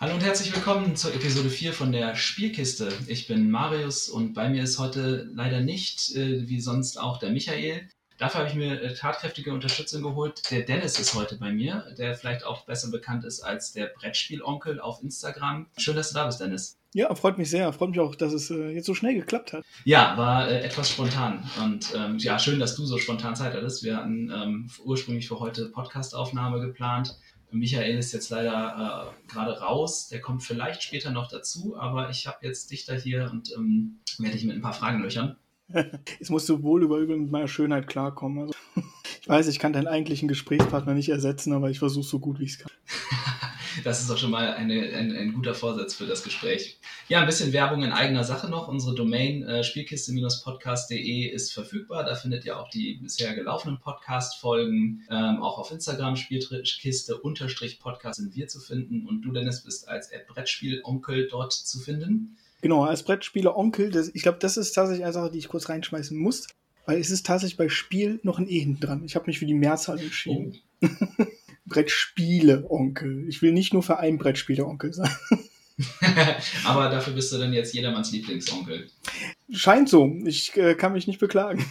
Hallo und herzlich willkommen zur Episode 4 von der Spielkiste. Ich bin Marius und bei mir ist heute leider nicht, äh, wie sonst auch, der Michael. Dafür habe ich mir äh, tatkräftige Unterstützung geholt. Der Dennis ist heute bei mir, der vielleicht auch besser bekannt ist als der Brettspielonkel auf Instagram. Schön, dass du da bist, Dennis. Ja, freut mich sehr. Freut mich auch, dass es äh, jetzt so schnell geklappt hat. Ja, war äh, etwas spontan. Und ähm, ja, schön, dass du so spontan Zeit hattest. Wir hatten ähm, ursprünglich für heute Podcastaufnahme geplant. Michael ist jetzt leider äh, gerade raus. Der kommt vielleicht später noch dazu, aber ich habe jetzt dich da hier und ähm, werde dich mit ein paar Fragen löchern. Jetzt musst du wohl über mit meiner Schönheit klarkommen. Also, ich weiß, ich kann deinen eigentlichen Gesprächspartner nicht ersetzen, aber ich versuche so gut wie ich es kann. Das ist doch schon mal eine, ein, ein, guter Vorsatz für das Gespräch. Ja, ein bisschen Werbung in eigener Sache noch. Unsere Domain äh, spielkiste-podcast.de ist verfügbar. Da findet ihr auch die bisher gelaufenen Podcast-Folgen. Ähm, auch auf Instagram Spielkiste-Podcast sind wir zu finden. Und du, Dennis, bist als Brettspiel-Onkel dort zu finden. Genau, als Brettspieler-Onkel. Ich glaube, das ist tatsächlich eine Sache, die ich kurz reinschmeißen muss. Weil es ist tatsächlich bei Spiel noch ein E hinten dran. Ich habe mich für die Mehrzahl entschieden. Oh. Brettspiele-Onkel. Ich will nicht nur für einen Brettspiele-Onkel sein. Aber dafür bist du dann jetzt jedermanns Lieblingsonkel. Scheint so. Ich äh, kann mich nicht beklagen.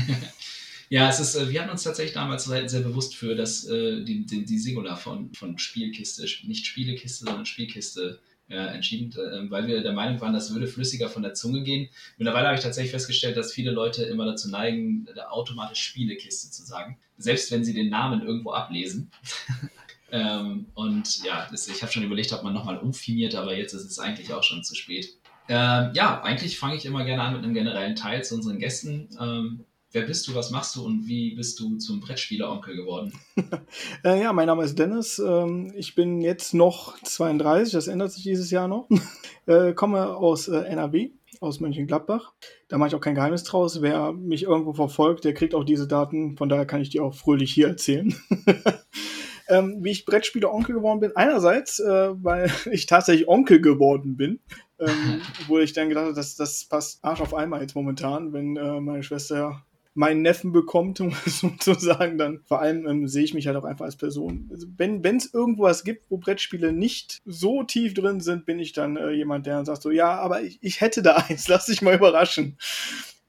ja, es ist, äh, wir hatten uns tatsächlich damals sehr, sehr bewusst für das, äh, die, die, die Singular von, von Spielkiste, nicht Spielekiste, sondern Spielkiste entschieden, äh, weil wir der Meinung waren, das würde flüssiger von der Zunge gehen. Mittlerweile habe ich tatsächlich festgestellt, dass viele Leute immer dazu neigen, automatisch Spielekiste zu sagen, selbst wenn sie den Namen irgendwo ablesen. ähm, und ja, ich habe schon überlegt, ob man nochmal umfirmiert, aber jetzt ist es eigentlich auch schon zu spät. Ähm, ja, eigentlich fange ich immer gerne an mit einem generellen Teil zu unseren Gästen. Wer bist du, was machst du und wie bist du zum Brettspieler-Onkel geworden? äh, ja, mein Name ist Dennis. Ähm, ich bin jetzt noch 32, das ändert sich dieses Jahr noch. äh, komme aus äh, NRW, aus Mönchengladbach. Da mache ich auch kein Geheimnis draus. Wer mich irgendwo verfolgt, der kriegt auch diese Daten. Von daher kann ich die auch fröhlich hier erzählen. ähm, wie ich Brettspieler-Onkel geworden bin. Einerseits, weil ich tatsächlich Onkel geworden bin. Ähm, wo ich dann gedacht habe, das, das passt Arsch auf einmal jetzt momentan, wenn äh, meine Schwester meinen Neffen bekommt, um es so zu sagen, dann vor allem ähm, sehe ich mich halt auch einfach als Person. Also wenn es irgendwo was gibt, wo Brettspiele nicht so tief drin sind, bin ich dann äh, jemand, der dann sagt so, ja, aber ich, ich hätte da eins, lass dich mal überraschen.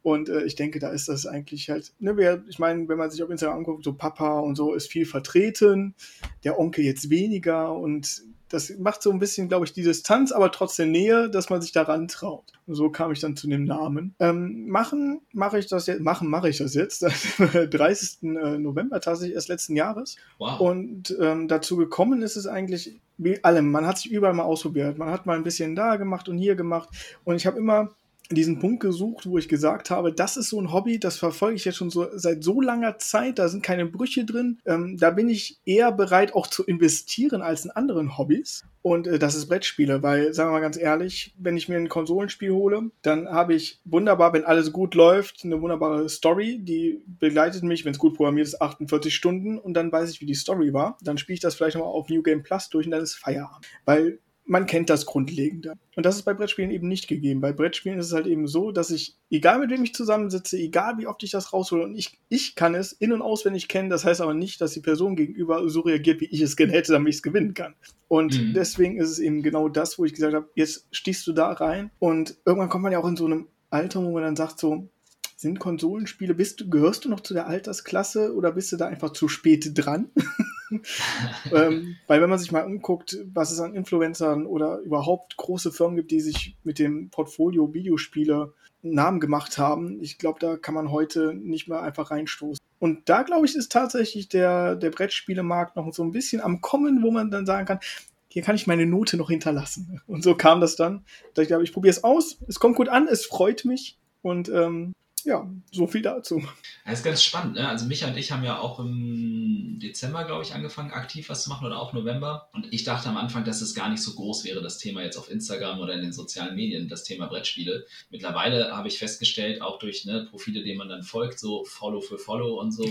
Und äh, ich denke, da ist das eigentlich halt, ne, ich meine, wenn man sich auf Instagram anguckt, so Papa und so ist viel vertreten, der Onkel jetzt weniger und das macht so ein bisschen, glaube ich, die Distanz, aber trotzdem Nähe, dass man sich daran traut. Und so kam ich dann zu dem Namen. Ähm, machen mache ich das jetzt, machen mache ich das jetzt, 30. Äh, November tatsächlich erst letzten Jahres. Wow. Und ähm, dazu gekommen ist es eigentlich wie allem. Man hat sich überall mal ausprobiert. Man hat mal ein bisschen da gemacht und hier gemacht. Und ich habe immer diesen Punkt gesucht, wo ich gesagt habe, das ist so ein Hobby, das verfolge ich jetzt schon so seit so langer Zeit, da sind keine Brüche drin. Ähm, da bin ich eher bereit, auch zu investieren als in anderen Hobbys. Und äh, das ist Brettspiele, weil, sagen wir mal ganz ehrlich, wenn ich mir ein Konsolenspiel hole, dann habe ich wunderbar, wenn alles gut läuft, eine wunderbare Story, die begleitet mich, wenn es gut programmiert ist, 48 Stunden und dann weiß ich, wie die Story war. Dann spiele ich das vielleicht nochmal auf New Game Plus durch und dann ist Feierabend. Weil man kennt das Grundlegende. Und das ist bei Brettspielen eben nicht gegeben. Bei Brettspielen ist es halt eben so, dass ich, egal mit wem ich zusammensitze, egal wie oft ich das raushole, und ich, ich kann es in- und auswendig kennen, das heißt aber nicht, dass die Person gegenüber so reagiert, wie ich es gerne hätte, damit ich es gewinnen kann. Und mhm. deswegen ist es eben genau das, wo ich gesagt habe, jetzt stichst du da rein und irgendwann kommt man ja auch in so einem Alter, wo man dann sagt so, sind Konsolenspiele, bist du, gehörst du noch zu der Altersklasse oder bist du da einfach zu spät dran? ähm, weil wenn man sich mal umguckt, was es an Influencern oder überhaupt große Firmen gibt, die sich mit dem Portfolio Videospiele Namen gemacht haben, ich glaube, da kann man heute nicht mehr einfach reinstoßen. Und da, glaube ich, ist tatsächlich der, der Brettspielemarkt noch so ein bisschen am Kommen, wo man dann sagen kann, hier kann ich meine Note noch hinterlassen. Und so kam das dann. Da ich glaube, ich probiere es aus, es kommt gut an, es freut mich. Und ähm, ja, so viel dazu. Das ist ganz spannend. Ne? Also Micha und ich haben ja auch im Dezember, glaube ich, angefangen, aktiv was zu machen oder auch November. Und ich dachte am Anfang, dass es gar nicht so groß wäre, das Thema jetzt auf Instagram oder in den sozialen Medien, das Thema Brettspiele. Mittlerweile habe ich festgestellt, auch durch ne, Profile, denen man dann folgt, so Follow für Follow und so,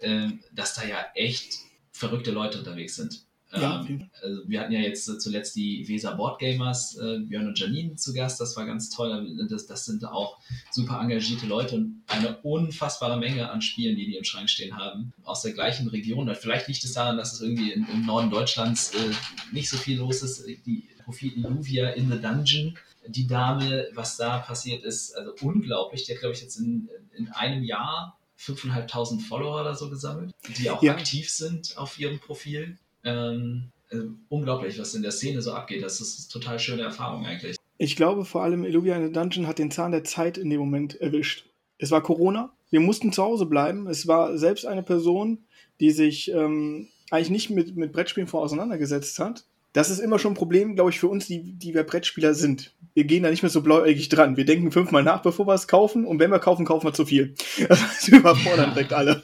äh, dass da ja echt verrückte Leute unterwegs sind. Ja, ähm, also wir hatten ja jetzt zuletzt die Weser Board Gamers, äh, Björn und Janine zu Gast, das war ganz toll. Das, das sind auch super engagierte Leute und eine unfassbare Menge an Spielen, die die im Schrank stehen haben, aus der gleichen Region. Vielleicht liegt es daran, dass es irgendwie in, im Norden Deutschlands äh, nicht so viel los ist. Die Profil Illuvia in the Dungeon, die Dame, was da passiert ist, also unglaublich. Die hat, glaube ich, jetzt in, in einem Jahr 5.500 Follower oder so gesammelt, die auch ja. aktiv sind auf ihrem Profil. Ähm, also unglaublich, was in der Szene so abgeht. Das ist eine total schöne Erfahrung eigentlich. Ich glaube vor allem, Illuvia in the Dungeon hat den Zahn der Zeit in dem Moment erwischt. Es war Corona, wir mussten zu Hause bleiben. Es war selbst eine Person, die sich ähm, eigentlich nicht mit, mit Brettspielen vor auseinandergesetzt hat, das ist immer schon ein Problem, glaube ich, für uns, die, die wir Brettspieler sind. Wir gehen da nicht mehr so blauäugig dran. Wir denken fünfmal nach, bevor wir es kaufen. Und wenn wir kaufen, kaufen wir zu viel. Das überfordern direkt alle.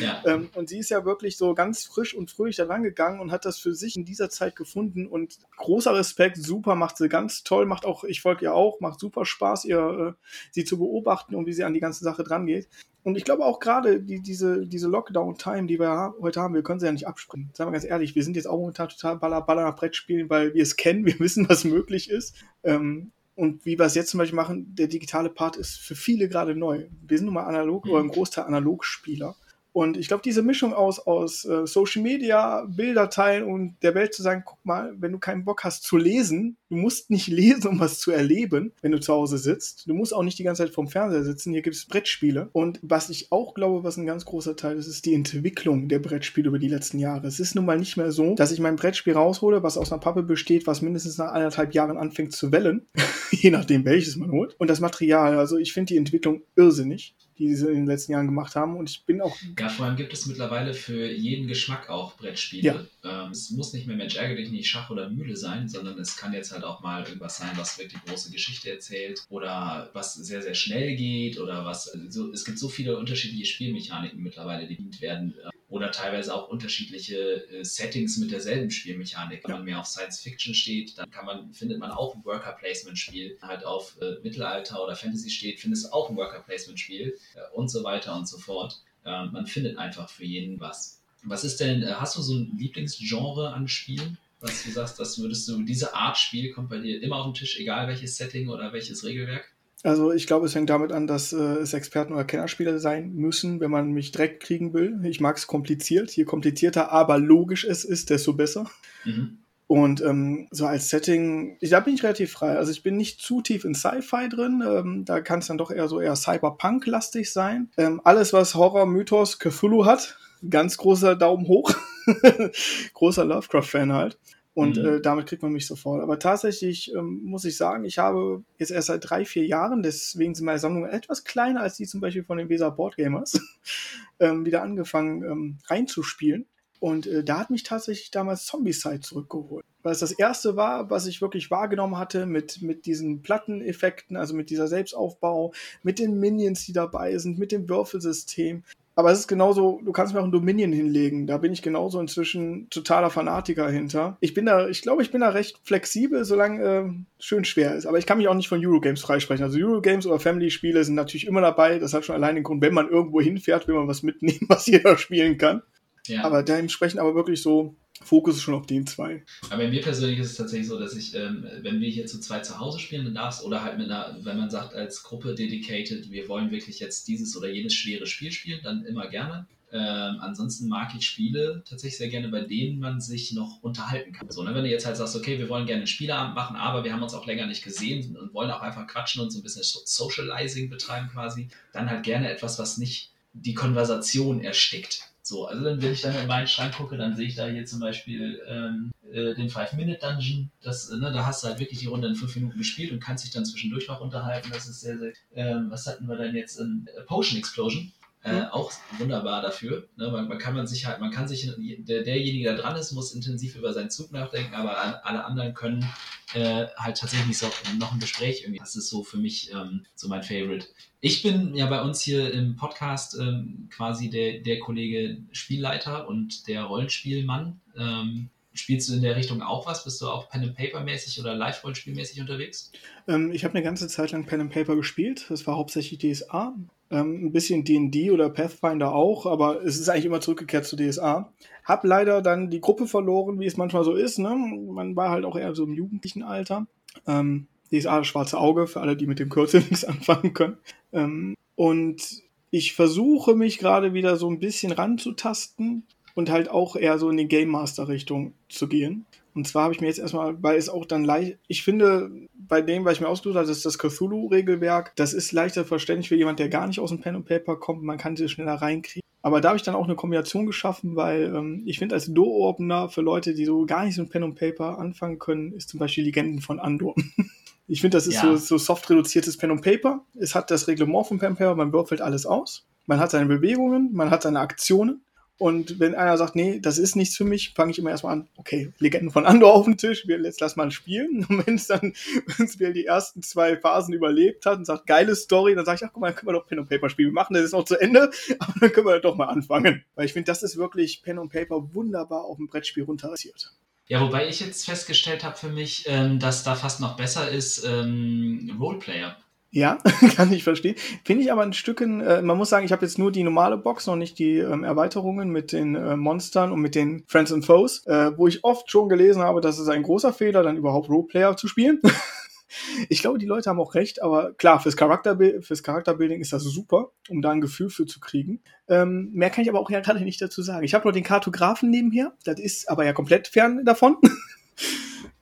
Ja. ähm, und sie ist ja wirklich so ganz frisch und fröhlich da rangegangen und hat das für sich in dieser Zeit gefunden. Und großer Respekt, super, macht sie ganz toll, macht auch, ich folge ihr auch, macht super Spaß, ihr, äh, sie zu beobachten und wie sie an die ganze Sache dran geht. Und ich glaube auch gerade die, diese, diese Lockdown-Time, die wir heute haben, wir können sie ja nicht abspringen. Sagen wir ganz ehrlich, wir sind jetzt auch momentan total baller, baller nach Brettspielen, weil wir es kennen, wir wissen, was möglich ist. Ähm, und wie wir es jetzt zum Beispiel machen, der digitale Part ist für viele gerade neu. Wir sind nun mal analog mhm. oder im Großteil Analogspieler. Und ich glaube, diese Mischung aus, aus äh, Social Media, Bilder teilen und der Welt zu sagen, guck mal, wenn du keinen Bock hast zu lesen, du musst nicht lesen, um was zu erleben, wenn du zu Hause sitzt. Du musst auch nicht die ganze Zeit vorm Fernseher sitzen. Hier gibt es Brettspiele. Und was ich auch glaube, was ein ganz großer Teil ist, ist die Entwicklung der Brettspiele über die letzten Jahre. Es ist nun mal nicht mehr so, dass ich mein Brettspiel raushole, was aus einer Pappe besteht, was mindestens nach anderthalb Jahren anfängt zu wellen. Je nachdem, welches man holt. Und das Material. Also ich finde die Entwicklung irrsinnig die sie in den letzten Jahren gemacht haben. Und ich bin auch. Ja, vor allem gibt es mittlerweile für jeden Geschmack auch Brettspiele. Ja. Ähm, es muss nicht mehr Mensch ärgere dich nicht Schach oder Mühle sein, sondern es kann jetzt halt auch mal irgendwas sein, was wirklich große Geschichte erzählt oder was sehr, sehr schnell geht oder was. Also es gibt so viele unterschiedliche Spielmechaniken mittlerweile, die bedient werden. Oder teilweise auch unterschiedliche äh, Settings mit derselben Spielmechanik. Wenn man mehr auf Science Fiction steht, dann kann man, findet man auch ein Worker Placement Spiel. Halt auf äh, Mittelalter oder Fantasy steht, findest du auch ein Worker Placement Spiel äh, und so weiter und so fort. Ähm, man findet einfach für jeden was. Was ist denn, äh, hast du so ein Lieblingsgenre an Spielen? Was du sagst, das würdest du, diese Art Spiel kommt bei dir immer auf den Tisch, egal welches Setting oder welches Regelwerk? Also ich glaube, es fängt damit an, dass äh, es Experten oder Kennerspieler sein müssen, wenn man mich direkt kriegen will. Ich mag es kompliziert. Je komplizierter, aber logisch es ist, desto besser. Mhm. Und ähm, so als Setting, da bin ich relativ frei. Also ich bin nicht zu tief in Sci-Fi drin. Ähm, da kann es dann doch eher so eher Cyberpunk-lastig sein. Ähm, alles, was Horror, Mythos, Cthulhu hat, ganz großer Daumen hoch. großer Lovecraft-Fan halt. Und mhm. äh, damit kriegt man mich sofort. Aber tatsächlich ähm, muss ich sagen, ich habe jetzt erst seit drei, vier Jahren, deswegen sind meine Sammlungen etwas kleiner als die zum Beispiel von den Weser Board Gamers, ähm, wieder angefangen ähm, reinzuspielen. Und äh, da hat mich tatsächlich damals Zombie-Side zurückgeholt. Weil es das erste war, was ich wirklich wahrgenommen hatte mit, mit diesen Platteneffekten, also mit dieser Selbstaufbau, mit den Minions, die dabei sind, mit dem Würfelsystem. Aber es ist genauso, du kannst mir auch ein Dominion hinlegen. Da bin ich genauso inzwischen totaler Fanatiker hinter. Ich bin da, ich glaube, ich bin da recht flexibel, solange äh, schön schwer ist. Aber ich kann mich auch nicht von Eurogames freisprechen. Also Eurogames oder Family-Spiele sind natürlich immer dabei. Das hat schon allein den Grund, wenn man irgendwo hinfährt, will man was mitnehmen, was jeder spielen kann. Ja. Aber dementsprechend aber wirklich so Fokus ist schon auf den zwei. Aber bei mir persönlich ist es tatsächlich so, dass ich, ähm, wenn wir hier zu zweit zu Hause spielen, dann darfst oder halt mit einer, wenn man sagt als Gruppe dedicated, wir wollen wirklich jetzt dieses oder jenes schwere Spiel spielen, dann immer gerne. Ähm, ansonsten mag ich Spiele tatsächlich sehr gerne, bei denen man sich noch unterhalten kann. So, ne? Wenn du jetzt halt sagst, okay, wir wollen gerne einen Spieleabend machen, aber wir haben uns auch länger nicht gesehen und wollen auch einfach quatschen und so ein bisschen Socializing betreiben quasi, dann halt gerne etwas, was nicht die Konversation erstickt. So, also dann, wenn ich dann in meinen Schrank gucke, dann sehe ich da hier zum Beispiel ähm, äh, den Five-Minute-Dungeon. Ne, da hast du halt wirklich die Runde in fünf Minuten gespielt und kannst dich dann zwischendurch noch unterhalten. Das ist sehr, sehr. Ähm, was hatten wir denn jetzt? in Potion Explosion. Äh, auch wunderbar dafür. Ne? Man, man, kann man sich halt, man kann sich, der, derjenige, der dran ist, muss intensiv über seinen Zug nachdenken, aber alle anderen können äh, halt tatsächlich so, noch ein Gespräch irgendwie. Das ist so für mich ähm, so mein Favorite. Ich bin ja bei uns hier im Podcast ähm, quasi der, der Kollege Spielleiter und der Rollenspielmann. Ähm, Spielst du in der Richtung auch was? Bist du auch Pen and Paper mäßig oder Live-Rollenspielmäßig unterwegs? Ähm, ich habe eine ganze Zeit lang Pen and Paper gespielt. Das war hauptsächlich DSA. Ähm, ein bisschen D&D oder Pathfinder auch, aber es ist eigentlich immer zurückgekehrt zu DSA. Hab leider dann die Gruppe verloren, wie es manchmal so ist. Ne? Man war halt auch eher so im jugendlichen Alter. Ähm, DSA das schwarze Auge, für alle, die mit dem Kürzel nichts anfangen können. Ähm, und ich versuche mich gerade wieder so ein bisschen ranzutasten und halt auch eher so in die Game Master Richtung zu gehen. Und zwar habe ich mir jetzt erstmal, weil es auch dann leicht, ich finde, bei dem, was ich mir ausgesucht habe, das ist das Cthulhu-Regelwerk, das ist leichter verständlich für jemand, der gar nicht aus dem Pen und Paper kommt, man kann sie schneller reinkriegen. Aber da habe ich dann auch eine Kombination geschaffen, weil ähm, ich finde, als Do-Opener für Leute, die so gar nicht so ein Pen und Paper anfangen können, ist zum Beispiel Legenden von Andor. ich finde, das ist ja. so, so soft reduziertes Pen und Paper. Es hat das Reglement von Pen und Paper, man würfelt alles aus. Man hat seine Bewegungen, man hat seine Aktionen und wenn einer sagt, nee, das ist nichts für mich, fange ich immer erstmal an, okay, Legenden von Andor auf den Tisch, wir, jetzt lass mal spielen. Und wenn es dann, wenn es die ersten zwei Phasen überlebt hat und sagt, geile Story, dann sage ich, ach guck mal, dann können wir doch Pen und Paper spielen. Wir machen das jetzt noch zu Ende, aber dann können wir doch mal anfangen. Weil ich finde, das ist wirklich Pen und Paper wunderbar auf dem Brettspiel runterrasiert. Ja, wobei ich jetzt festgestellt habe für mich, ähm, dass da fast noch besser ist ähm, Roleplayer. Ja, kann ich verstehen. Finde ich aber ein Stückchen, äh, man muss sagen, ich habe jetzt nur die normale Box, noch nicht die ähm, Erweiterungen mit den äh, Monstern und mit den Friends and Foes, äh, wo ich oft schon gelesen habe, dass es ein großer Fehler, dann überhaupt Roleplayer zu spielen. ich glaube, die Leute haben auch recht, aber klar, fürs, Charakterbi fürs Charakterbuilding ist das super, um da ein Gefühl für zu kriegen. Ähm, mehr kann ich aber auch ja gerade nicht dazu sagen. Ich habe noch den Kartografen nebenher, das ist aber ja komplett fern davon.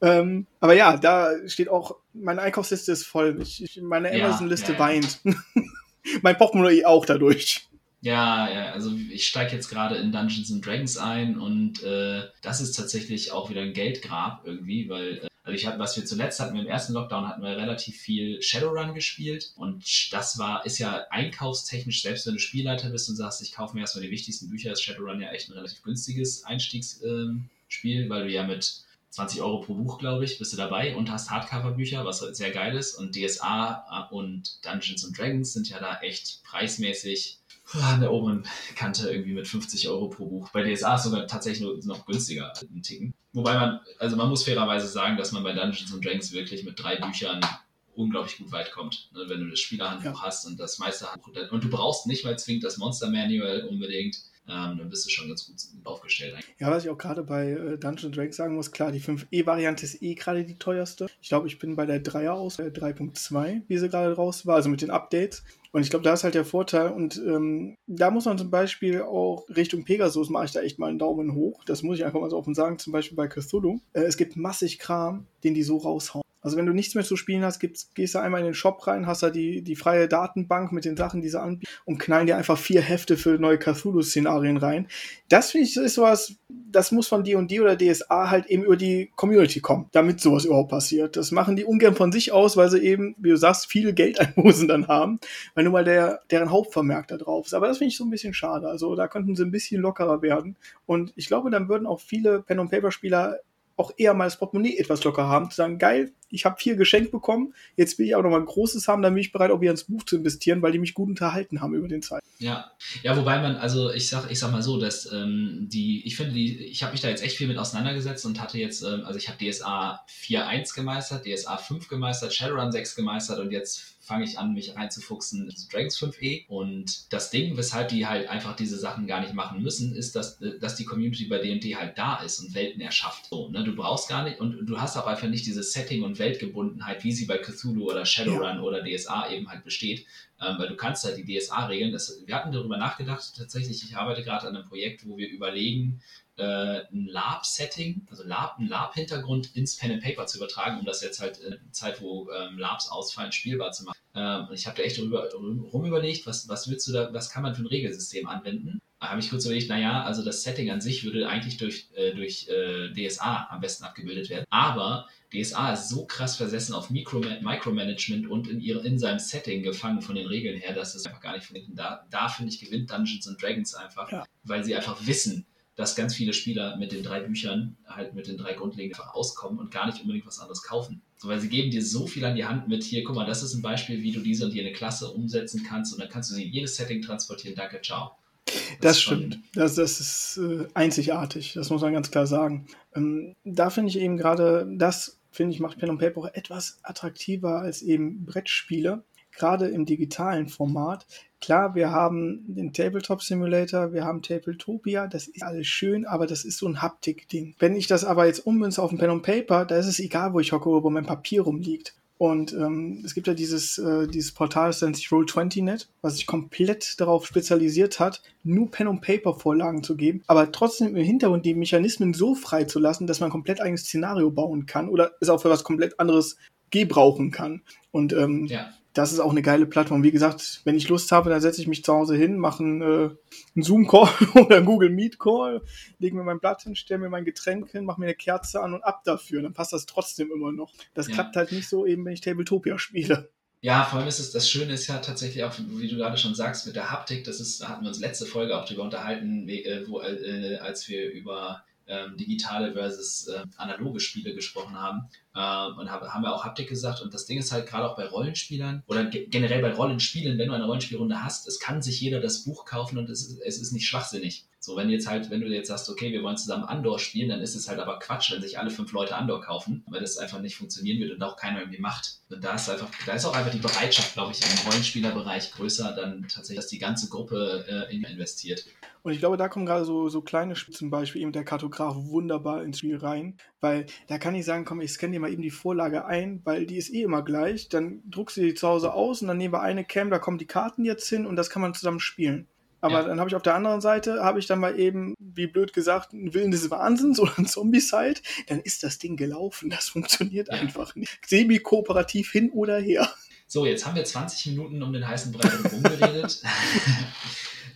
Ähm, aber ja, da steht auch, meine Einkaufsliste ist voll. Ich, ich, meine Amazon-Liste ja, ja, weint. mein Portemonnaie auch dadurch. Ja, ja, also ich steige jetzt gerade in Dungeons and Dragons ein und äh, das ist tatsächlich auch wieder ein Geldgrab irgendwie, weil äh, also ich habe, was wir zuletzt hatten, wir im ersten Lockdown hatten wir relativ viel Shadowrun gespielt und das war, ist ja einkaufstechnisch, selbst wenn du Spielleiter bist und sagst, ich kaufe mir erstmal die wichtigsten Bücher, ist Shadowrun ja echt ein relativ günstiges Einstiegsspiel, äh, weil du ja mit 20 Euro pro Buch, glaube ich, bist du dabei und hast Hardcover-Bücher, was sehr geil ist. Und DSA äh, und Dungeons and Dragons sind ja da echt preismäßig an der oberen Kante irgendwie mit 50 Euro pro Buch. Bei DSA ist sogar tatsächlich nur noch günstiger ein Ticken. Wobei man, also man muss fairerweise sagen, dass man bei Dungeons and Dragons wirklich mit drei Büchern unglaublich gut weit kommt. Ne? Wenn du das Spielerhandbuch ja. hast und das meiste Handbuch. Und du brauchst nicht mal zwingend das Monster Manual unbedingt ähm, dann bist du schon ganz gut aufgestellt. Eigentlich. Ja, was ich auch gerade bei äh, Dungeons Dragons sagen muss, klar, die 5e-Variante ist eh gerade die teuerste. Ich glaube, ich bin bei der 3er aus, äh, 3.2, wie sie gerade raus war, also mit den Updates. Und ich glaube, da ist halt der Vorteil. Und ähm, da muss man zum Beispiel auch Richtung Pegasus mache ich da echt mal einen Daumen hoch. Das muss ich einfach mal so offen sagen. Zum Beispiel bei Cthulhu. Äh, es gibt massig Kram, den die so raushauen. Also wenn du nichts mehr zu spielen hast, gehst du einmal in den Shop rein, hast da die, die freie Datenbank mit den Sachen, die sie anbieten und knallen dir einfach vier Hefte für neue Cthulhu-Szenarien rein. Das finde ich ist sowas, das muss von D&D oder DSA halt eben über die Community kommen, damit sowas überhaupt passiert. Das machen die ungern von sich aus, weil sie eben, wie du sagst, viele Geldeinbußen dann haben, weil nun mal der, deren Hauptvermerk da drauf ist. Aber das finde ich so ein bisschen schade. Also da könnten sie ein bisschen lockerer werden. Und ich glaube, dann würden auch viele Pen-and-Paper-Spieler auch eher mal das Portemonnaie etwas locker haben, zu sagen, geil, ich habe viel geschenkt bekommen, jetzt will ich aber noch mal ein großes haben, dann bin ich bereit, auch wieder ins Buch zu investieren, weil die mich gut unterhalten haben über den Zeit. Ja, ja, wobei man, also ich sag, ich sag mal so, dass ähm, die, ich finde, die, ich habe mich da jetzt echt viel mit auseinandergesetzt und hatte jetzt, ähm, also ich habe DSA 4.1 gemeistert, DSA 5 gemeistert, Shadowrun 6 gemeistert und jetzt fange ich an, mich reinzufuchsen in Dragons 5e. Und das Ding, weshalb die halt einfach diese Sachen gar nicht machen müssen, ist, dass, dass die Community bei D&D halt da ist und Welten erschafft. So, ne? Du brauchst gar nicht, und du hast auch einfach nicht diese Setting- und Weltgebundenheit, wie sie bei Cthulhu oder Shadowrun ja. oder DSA eben halt besteht. Ähm, weil du kannst halt die DSA-Regeln, wir hatten darüber nachgedacht, tatsächlich, ich arbeite gerade an einem Projekt, wo wir überlegen, äh, ein Lab-Setting, also Lab, ein Lab-Hintergrund ins Pen and Paper zu übertragen, um das jetzt halt in Zeit, wo ähm, Labs ausfallen, spielbar zu machen. Ähm, ich habe da echt darüber rum überlegt, was, was willst du da, was kann man für ein Regelsystem anwenden? Da habe ich kurz überlegt, naja, also das Setting an sich würde eigentlich durch, äh, durch äh, DSA am besten abgebildet werden. Aber DSA ist so krass versessen auf Micro Micromanagement und in, ihre, in seinem Setting gefangen von den Regeln her, dass es einfach gar nicht funktioniert. Da, da finde ich, gewinnt Dungeons and Dragons einfach, ja. weil sie einfach wissen, dass ganz viele Spieler mit den drei Büchern halt mit den drei Grundlegenden einfach auskommen und gar nicht unbedingt was anderes kaufen. So, weil sie geben dir so viel an die Hand mit hier, guck mal, das ist ein Beispiel, wie du diese und jene Klasse umsetzen kannst und dann kannst du sie in jedes Setting transportieren. Danke, ciao. Das, das stimmt. Das, das ist äh, einzigartig, das muss man ganz klar sagen. Ähm, da finde ich eben gerade, das finde ich macht Pen und Paper auch etwas attraktiver als eben Brettspiele gerade im digitalen Format. Klar, wir haben den Tabletop Simulator, wir haben Tabletopia, das ist alles schön, aber das ist so ein Haptik-Ding. Wenn ich das aber jetzt ummünze auf ein Pen und Paper, da ist es egal, wo ich hocke wo mein Papier rumliegt. Und ähm, es gibt ja dieses, äh, dieses Portal, das nennt sich Roll20net, was sich komplett darauf spezialisiert hat, nur Pen- und Paper-Vorlagen zu geben, aber trotzdem im Hintergrund die Mechanismen so frei zu lassen, dass man komplett eigenes Szenario bauen kann oder es auch für was komplett anderes gebrauchen kann. Und ähm, ja das ist auch eine geile Plattform. Wie gesagt, wenn ich Lust habe, dann setze ich mich zu Hause hin, mache einen, äh, einen Zoom-Call oder einen Google Meet-Call, lege mir mein Blatt hin, stelle mir mein Getränk hin, mache mir eine Kerze an und ab dafür. Dann passt das trotzdem immer noch. Das ja. klappt halt nicht so eben, wenn ich Tabletopia spiele. Ja, vor allem ist es, das Schöne ist ja tatsächlich auch, wie du gerade schon sagst, mit der Haptik, das ist, da hatten wir uns letzte Folge auch drüber unterhalten, äh, wo, äh, als wir über ähm, digitale versus äh, analoge Spiele gesprochen haben. Äh, und hab, haben wir auch Haptik gesagt. Und das Ding ist halt gerade auch bei Rollenspielern oder ge generell bei Rollenspielen, wenn du eine Rollenspielrunde hast, es kann sich jeder das Buch kaufen und es es ist nicht schwachsinnig. So, wenn jetzt halt, wenn du jetzt sagst, okay, wir wollen zusammen Andor spielen, dann ist es halt aber Quatsch, wenn sich alle fünf Leute Andor kaufen, weil das einfach nicht funktionieren wird und auch keiner irgendwie macht. Und da ist einfach, da ist auch einfach die Bereitschaft, glaube ich, im Rollenspielerbereich größer, dann tatsächlich, dass die ganze Gruppe äh, investiert. Und ich glaube, da kommen gerade so, so kleine Spiele, zum Beispiel eben der Kartograf wunderbar ins Spiel rein, weil da kann ich sagen, komm, ich scanne dir mal eben die Vorlage ein, weil die ist eh immer gleich. Dann druckst du die zu Hause aus und dann nehmen wir eine Cam, da kommen die Karten jetzt hin und das kann man zusammen spielen. Aber ja. dann habe ich auf der anderen Seite, habe ich dann mal eben, wie blöd gesagt, einen Willen des Wahnsinns oder ein Zombie-Side, dann ist das Ding gelaufen. Das funktioniert ja. einfach nicht. Semi-kooperativ hin oder her. So, jetzt haben wir 20 Minuten um den heißen Brei rumgeredet.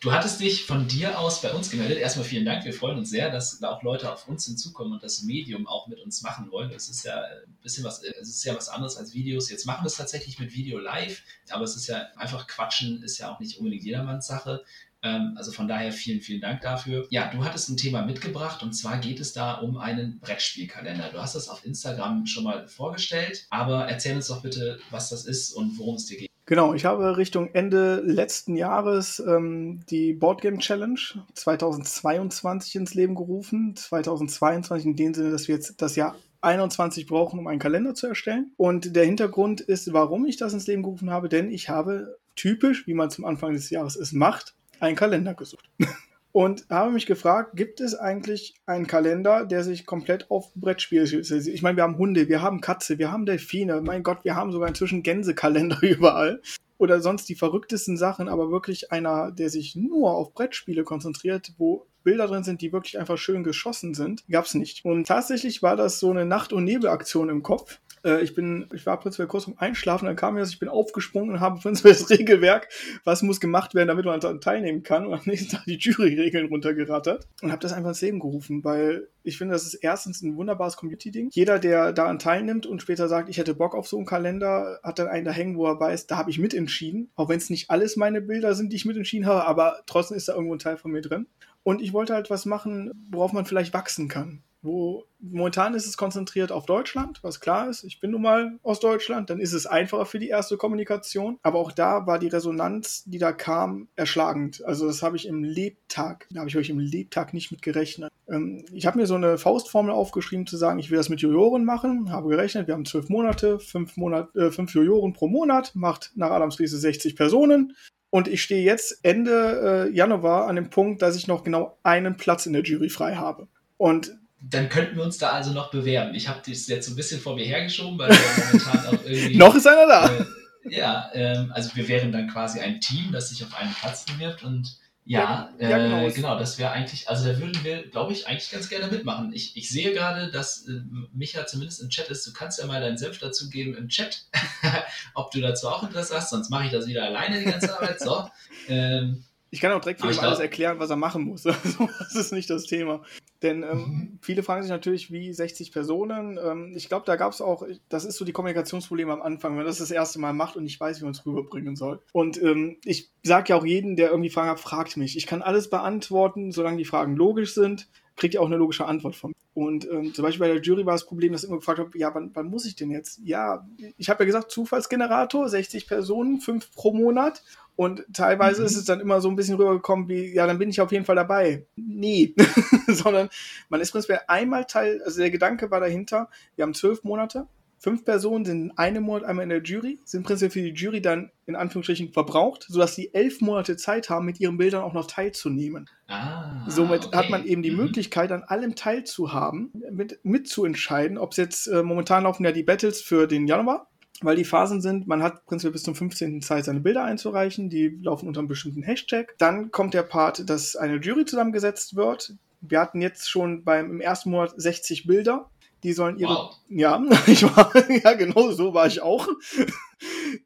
Du hattest dich von dir aus bei uns gemeldet. Erstmal vielen Dank. Wir freuen uns sehr, dass da auch Leute auf uns hinzukommen und das Medium auch mit uns machen wollen. Das ist ja ein bisschen was, es ist ja was anderes als Videos. Jetzt machen wir es tatsächlich mit Video live, aber es ist ja einfach Quatschen, ist ja auch nicht unbedingt jedermanns Sache. Ähm, also von daher vielen, vielen Dank dafür. Ja, du hattest ein Thema mitgebracht und zwar geht es da um einen Brettspielkalender. Du hast das auf Instagram schon mal vorgestellt, aber erzähl uns doch bitte, was das ist und worum es dir geht. Genau, ich habe Richtung Ende letzten Jahres ähm, die Boardgame Challenge 2022 ins Leben gerufen. 2022 in dem Sinne, dass wir jetzt das Jahr 21 brauchen, um einen Kalender zu erstellen. Und der Hintergrund ist, warum ich das ins Leben gerufen habe, denn ich habe typisch, wie man zum Anfang des Jahres es macht, einen Kalender gesucht. und habe mich gefragt, gibt es eigentlich einen Kalender, der sich komplett auf Brettspiele Ich meine, wir haben Hunde, wir haben Katze, wir haben Delfine, mein Gott, wir haben sogar inzwischen Gänsekalender überall. Oder sonst die verrücktesten Sachen, aber wirklich einer, der sich nur auf Brettspiele konzentriert, wo Bilder drin sind, die wirklich einfach schön geschossen sind, gab es nicht. Und tatsächlich war das so eine Nacht- und Nebelaktion im Kopf. Äh, ich bin, ich war plötzlich kurz zum Einschlafen, dann kam mir das, ich bin aufgesprungen und habe prinzipiell das Regelwerk, was muss gemacht werden, damit man daran teilnehmen kann und am nächsten Tag die Jury-Regeln runtergerattert und habe das einfach ins Leben gerufen, weil ich finde, das ist erstens ein wunderbares Community-Ding. Jeder, der daran teilnimmt und später sagt, ich hätte Bock auf so einen Kalender, hat dann einen da hängen, wo er weiß, da habe ich mitentschieden. Auch wenn es nicht alles meine Bilder sind, die ich mitentschieden habe, aber trotzdem ist da irgendwo ein Teil von mir drin. Und ich wollte halt was machen, worauf man vielleicht wachsen kann wo momentan ist es konzentriert auf Deutschland, was klar ist. Ich bin nun mal aus Deutschland, dann ist es einfacher für die erste Kommunikation. Aber auch da war die Resonanz, die da kam, erschlagend. Also das habe ich im Lebtag, da habe ich euch im Lebtag nicht mit gerechnet. Ähm, ich habe mir so eine Faustformel aufgeschrieben, zu sagen, ich will das mit Jojoren machen, habe gerechnet, wir haben zwölf Monate, fünf, Monat, äh, fünf Jojoren pro Monat, macht nach Adams Riese 60 Personen. Und ich stehe jetzt Ende äh, Januar an dem Punkt, dass ich noch genau einen Platz in der Jury frei habe. Und dann könnten wir uns da also noch bewerben. Ich habe das jetzt so ein bisschen vor mir hergeschoben, weil wir momentan auch irgendwie. noch ist einer da. Äh, ja, ähm, also wir wären dann quasi ein Team, das sich auf einen Platz bewirbt und ja, ja, ja genau. Äh, genau, das wäre eigentlich, also da würden wir, glaube ich, eigentlich ganz gerne mitmachen. Ich, ich sehe gerade, dass äh, Micha zumindest im Chat ist. Du kannst ja mal deinen Selbst dazugeben im Chat, ob du dazu auch Interesse hast, sonst mache ich das wieder alleine die ganze Arbeit. So. Ähm, ich kann auch direkt für alles erklären, was er machen muss. Also, das ist nicht das Thema. Denn ähm, mhm. viele fragen sich natürlich, wie 60 Personen. Ähm, ich glaube, da gab es auch, das ist so die Kommunikationsprobleme am Anfang, wenn man das das erste Mal macht und nicht weiß, wie man es rüberbringen soll. Und ähm, ich sage ja auch jeden, der irgendwie Fragen hat, fragt mich. Ich kann alles beantworten, solange die Fragen logisch sind, kriegt ihr auch eine logische Antwort von mir. Und ähm, zum Beispiel bei der Jury war das Problem, dass ich immer gefragt habe, ja, wann, wann muss ich denn jetzt? Ja, ich habe ja gesagt, Zufallsgenerator, 60 Personen, 5 pro Monat. Und teilweise mhm. ist es dann immer so ein bisschen rübergekommen wie, ja, dann bin ich auf jeden Fall dabei. Nee, sondern man ist prinzipiell einmal Teil, also der Gedanke war dahinter, wir haben zwölf Monate Fünf Personen sind in einem Monat einmal in der Jury, sind prinzipiell für die Jury dann in Anführungsstrichen verbraucht, sodass sie elf Monate Zeit haben, mit ihren Bildern auch noch teilzunehmen. Ah, Somit okay. hat man eben die mhm. Möglichkeit, an allem teilzuhaben, mit, mitzuentscheiden, ob es jetzt äh, momentan laufen ja die Battles für den Januar, weil die Phasen sind, man hat prinzipiell bis zum 15. Zeit seine Bilder einzureichen, die laufen unter einem bestimmten Hashtag. Dann kommt der Part, dass eine Jury zusammengesetzt wird. Wir hatten jetzt schon beim im ersten Monat 60 Bilder die sollen ihre. Wow. Ja, ich war, ja, genau so war ich auch.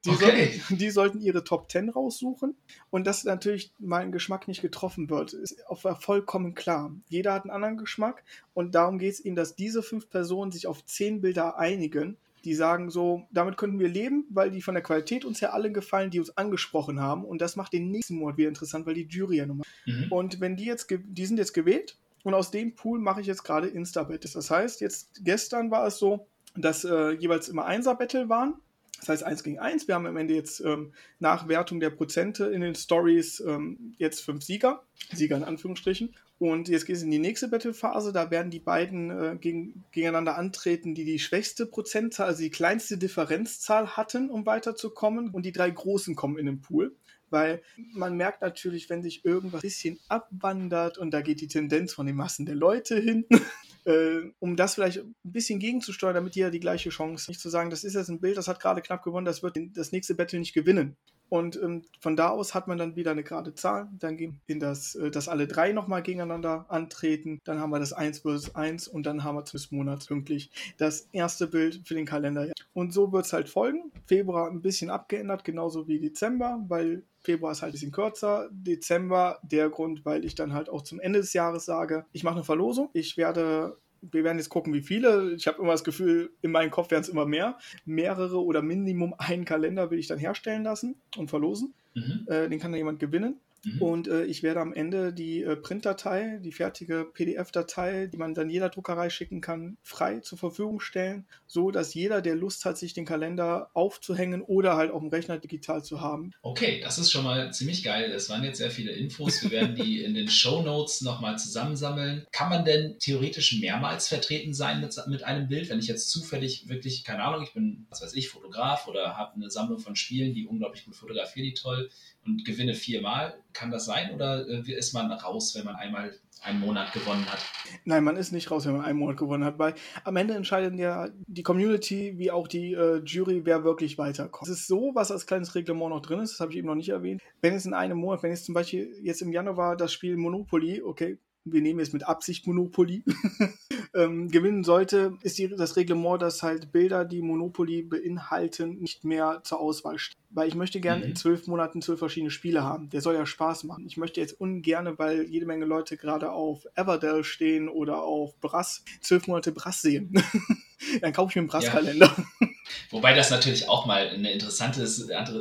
Die, okay. sollten, die sollten ihre Top 10 raussuchen. Und dass natürlich mein Geschmack nicht getroffen wird, ist vollkommen klar. Jeder hat einen anderen Geschmack und darum geht es ihm, dass diese fünf Personen sich auf zehn Bilder einigen, die sagen so, damit könnten wir leben, weil die von der Qualität uns ja alle gefallen, die uns angesprochen haben. Und das macht den nächsten Monat wieder interessant, weil die Jury ja nochmal. Mhm. Und wenn die jetzt, die sind jetzt gewählt und aus dem Pool mache ich jetzt gerade Insta-Battles. Das heißt, jetzt gestern war es so, dass äh, jeweils immer Einser-Battle waren. Das heißt 1 gegen 1. Wir haben am Ende jetzt ähm, nach Wertung der Prozente in den Stories ähm, jetzt fünf Sieger. Sieger in Anführungsstrichen. Und jetzt geht es in die nächste Battle-Phase. Da werden die beiden äh, gegen, gegeneinander antreten, die die schwächste Prozentzahl, also die kleinste Differenzzahl hatten, um weiterzukommen. Und die drei Großen kommen in den Pool weil man merkt natürlich, wenn sich irgendwas ein bisschen abwandert und da geht die Tendenz von den Massen der Leute hin, äh, um das vielleicht ein bisschen gegenzusteuern, damit jeder die gleiche Chance, nicht zu sagen, das ist jetzt ein Bild, das hat gerade knapp gewonnen, das wird das nächste Battle nicht gewinnen. Und ähm, von da aus hat man dann wieder eine gerade Zahl. Dann gehen in das, äh, dass alle drei nochmal gegeneinander antreten. Dann haben wir das 1 versus 1 und dann haben wir zwölf Monats pünktlich das erste Bild für den Kalender. Und so wird es halt folgen. Februar ein bisschen abgeändert, genauso wie Dezember, weil Februar ist halt ein bisschen kürzer. Dezember der Grund, weil ich dann halt auch zum Ende des Jahres sage, ich mache eine Verlosung. Ich werde wir werden jetzt gucken, wie viele. Ich habe immer das Gefühl, in meinem Kopf werden es immer mehr. Mehrere oder Minimum einen Kalender will ich dann herstellen lassen und verlosen. Mhm. Äh, den kann dann jemand gewinnen. Mhm. Und äh, ich werde am Ende die äh, Printdatei, die fertige PDF-Datei, die man dann jeder Druckerei schicken kann, frei zur Verfügung stellen, so dass jeder, der Lust hat, sich den Kalender aufzuhängen oder halt auf dem Rechner digital zu haben. Okay, das ist schon mal ziemlich geil. Es waren jetzt sehr viele Infos. Wir werden die in den Show Notes nochmal zusammensammeln. Kann man denn theoretisch mehrmals vertreten sein mit, mit einem Bild, wenn ich jetzt zufällig wirklich, keine Ahnung, ich bin, was weiß ich, Fotograf oder habe eine Sammlung von Spielen, die unglaublich gut fotografiere, die toll und gewinne viermal. Kann das sein oder äh, ist man raus, wenn man einmal einen Monat gewonnen hat? Nein, man ist nicht raus, wenn man einen Monat gewonnen hat, weil am Ende entscheidet ja die Community wie auch die äh, Jury, wer wirklich weiterkommt. Es ist so, was als kleines Reglement noch drin ist, das habe ich eben noch nicht erwähnt. Wenn es in einem Monat, wenn es zum Beispiel jetzt im Januar das Spiel Monopoly, okay, wir nehmen jetzt mit Absicht Monopoly, ähm, gewinnen sollte, ist die, das Reglement, dass halt Bilder, die Monopoly beinhalten, nicht mehr zur Auswahl stehen. Weil ich möchte gerne mhm. in zwölf Monaten zwölf verschiedene Spiele haben. Der soll ja Spaß machen. Ich möchte jetzt ungerne, weil jede Menge Leute gerade auf Everdell stehen oder auf Brass, zwölf Monate Brass sehen. Dann kaufe ich mir einen Brasskalender. Ja. Wobei das natürlich auch mal eine interessante,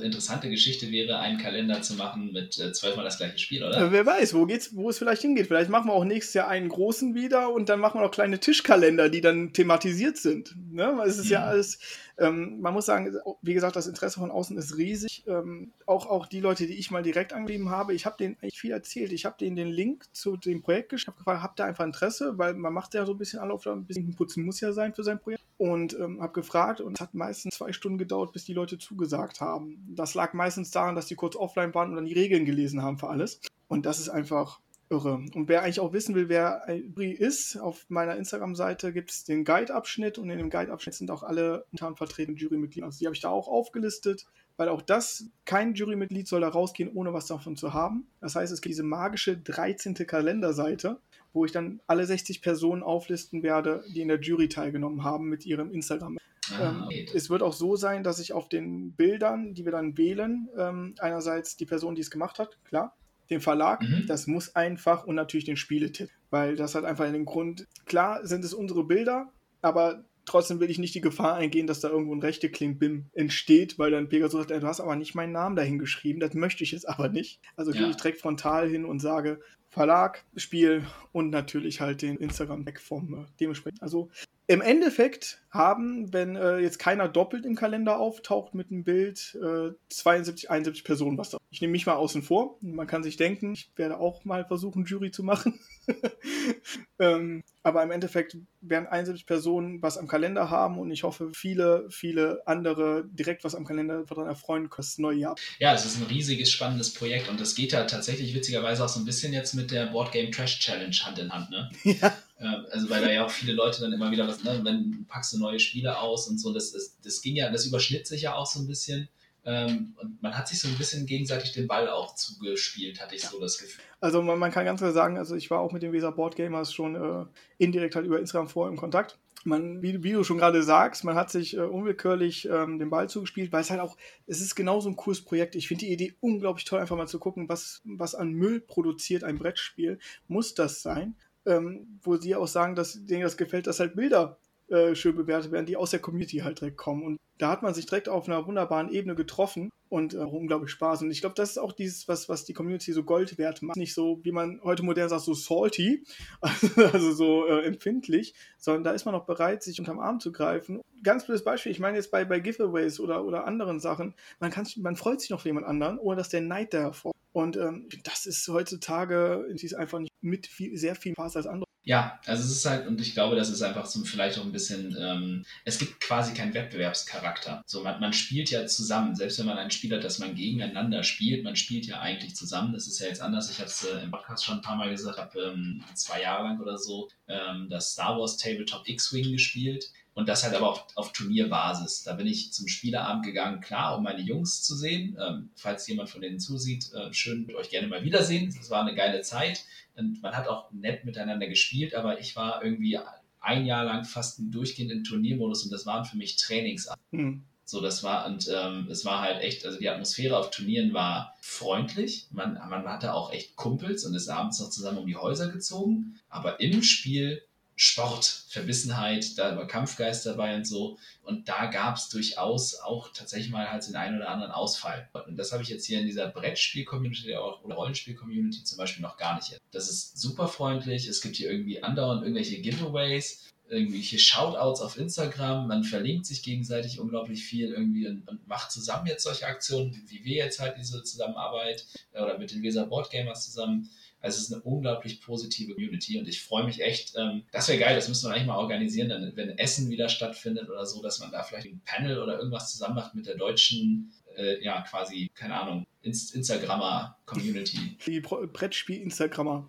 interessante Geschichte wäre, einen Kalender zu machen mit äh, zwölfmal das gleiche Spiel, oder? Äh, wer weiß, wo, geht's, wo es vielleicht hingeht. Vielleicht machen wir auch nächstes Jahr einen großen wieder und dann machen wir noch kleine Tischkalender, die dann thematisiert sind. Ne? Es ist ja, ja alles ähm, man muss sagen, wie gesagt, das Interesse von außen ist riesig. Ähm, auch, auch die Leute, die ich mal direkt angeschrieben habe, ich habe denen eigentlich viel erzählt. Ich habe denen den Link zu dem Projekt geschickt, habe gefragt, habt ihr einfach Interesse? Weil man macht ja so ein bisschen Anlauf, ein bisschen putzen muss ja sein für sein Projekt. Und ähm, habe gefragt und es hat meistens zwei Stunden gedauert, bis die Leute zugesagt haben. Das lag meistens daran, dass die kurz offline waren und dann die Regeln gelesen haben für alles. Und das ist einfach irre. Und wer eigentlich auch wissen will, wer Ibri ist, auf meiner Instagram-Seite gibt es den Guide-Abschnitt und in dem Guide-Abschnitt sind auch alle momentan vertretenen Jurymitglieder. Also die habe ich da auch aufgelistet, weil auch das, kein Jurymitglied soll da rausgehen, ohne was davon zu haben. Das heißt, es gibt diese magische 13. Kalenderseite, wo ich dann alle 60 Personen auflisten werde, die in der Jury teilgenommen haben mit ihrem Instagram. Ah, ähm, es wird auch so sein, dass ich auf den Bildern, die wir dann wählen, ähm, einerseits die Person, die es gemacht hat, klar, den Verlag, mhm. das muss einfach und natürlich den Spieletipp, weil das hat einfach den Grund, klar sind es unsere Bilder, aber trotzdem will ich nicht die Gefahr eingehen, dass da irgendwo ein rechte Klimbim entsteht, weil dann Pegasus sagt, du hast aber nicht meinen Namen dahin geschrieben, das möchte ich jetzt aber nicht. Also ja. gehe ich direkt frontal hin und sage Verlag, Spiel und natürlich halt den Instagram-Tag vom äh, dementsprechend. Also Im Endeffekt haben, wenn äh, jetzt keiner doppelt im Kalender auftaucht mit einem Bild, äh, 72, 71 Personen was da. Ich nehme mich mal außen vor. Man kann sich denken, ich werde auch mal versuchen, Jury zu machen. ähm, aber im Endeffekt werden 71 Personen was am Kalender haben und ich hoffe, viele, viele andere direkt was am Kalender daran erfreuen können, das neue Jahr. Ja, es ist ein riesiges, spannendes Projekt und das geht ja tatsächlich witzigerweise auch so ein bisschen jetzt mit der Board Game Trash Challenge Hand in Hand, ne? Ja. Also weil da ja auch viele Leute dann immer wieder was, ne, wenn packst du neue Spiele aus und so, das, das, das ging ja, das überschnitt sich ja auch so ein bisschen. Ähm, und man hat sich so ein bisschen gegenseitig den Ball auch zugespielt, hatte ich so das Gefühl. Also man, man kann ganz klar sagen, also ich war auch mit den Weser Board Gamers schon äh, indirekt halt über Instagram vorher im Kontakt. Man, wie, wie, du schon gerade sagst, man hat sich äh, unwillkürlich ähm, den Ball zugespielt, weil es halt auch, es ist genauso ein cooles Projekt. Ich finde die Idee unglaublich toll, einfach mal zu gucken, was, was an Müll produziert ein Brettspiel. Muss das sein? Ähm, wo sie auch sagen, dass denen das gefällt, dass halt Bilder äh, schön bewertet werden, die aus der Community halt direkt kommen. Und da hat man sich direkt auf einer wunderbaren Ebene getroffen und äh, unglaublich Spaß. Und ich glaube, das ist auch dieses, was, was die Community so Gold wert macht. Nicht so, wie man heute modern sagt, so salty, also so äh, empfindlich, sondern da ist man auch bereit, sich unterm Arm zu greifen. Ganz blödes Beispiel, ich meine jetzt bei, bei Giveaways oder, oder anderen Sachen, man, man freut sich noch für jemand anderen, ohne dass der Neid da hervor. Und ähm, das ist heutzutage, ist einfach nicht mit viel, sehr viel Spaß als andere. Ja, also es ist halt, und ich glaube, das ist einfach so vielleicht auch ein bisschen, ähm, es gibt quasi keinen Wettbewerbscharakter. So, man, man spielt ja zusammen, selbst wenn man ein Spiel hat, das man gegeneinander spielt, man spielt ja eigentlich zusammen. Das ist ja jetzt anders. Ich habe es äh, im Podcast schon ein paar Mal gesagt, habe ähm, zwei Jahre lang oder so ähm, das Star Wars Tabletop X-Wing gespielt. Und das halt aber auch auf Turnierbasis. Da bin ich zum Spieleabend gegangen, klar, um meine Jungs zu sehen. Ähm, falls jemand von denen zusieht, äh, schön euch gerne mal wiedersehen. Es war eine geile Zeit. Und man hat auch nett miteinander gespielt, aber ich war irgendwie ein Jahr lang fast durchgehend im Turniermodus und das waren für mich Trainings. Mhm. So, das war, und ähm, es war halt echt, also die Atmosphäre auf Turnieren war freundlich. Man, man hatte auch echt Kumpels und ist abends noch zusammen um die Häuser gezogen. Aber im Spiel Sport, Verbissenheit, da war Kampfgeist dabei und so. Und da gab es durchaus auch tatsächlich mal halt den einen oder anderen Ausfall. Und das habe ich jetzt hier in dieser Brettspiel-Community oder Rollenspiel-Community zum Beispiel noch gar nicht. Das ist super freundlich. Es gibt hier irgendwie andauernd irgendwelche Giveaways, irgendwelche Shoutouts auf Instagram. Man verlinkt sich gegenseitig unglaublich viel irgendwie und, und macht zusammen jetzt solche Aktionen, wie, wir jetzt halt diese Zusammenarbeit äh, oder mit den Weser Board Gamers zusammen also es ist eine unglaublich positive Community und ich freue mich echt. Ähm, das wäre geil, das müssen wir eigentlich mal organisieren, dann, wenn Essen wieder stattfindet oder so, dass man da vielleicht ein Panel oder irgendwas zusammen macht mit der deutschen, äh, ja, quasi, keine Ahnung, Inst Instagrammer-Community. Die Brettspiel-Instagrammer.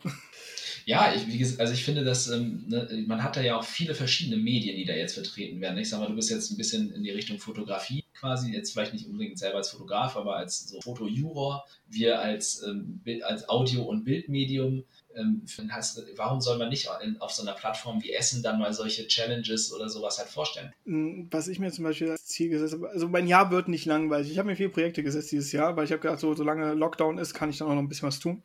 Ja, ich, also ich finde, dass ähm, ne, man hat da ja auch viele verschiedene Medien, die da jetzt vertreten werden. Ich sag mal, du bist jetzt ein bisschen in die Richtung Fotografie quasi, jetzt vielleicht nicht unbedingt selber als Fotograf, aber als so Fotojuror, wir als, ähm, als Audio- und Bildmedium. Ähm, hast, warum soll man nicht auf so einer Plattform wie Essen dann mal solche Challenges oder sowas halt vorstellen? Hm, was ich mir zum Beispiel als Ziel gesetzt habe, also mein Jahr wird nicht langweilig. Ich habe mir viele Projekte gesetzt dieses Jahr, weil ich habe gedacht, so, solange Lockdown ist, kann ich dann auch noch ein bisschen was tun.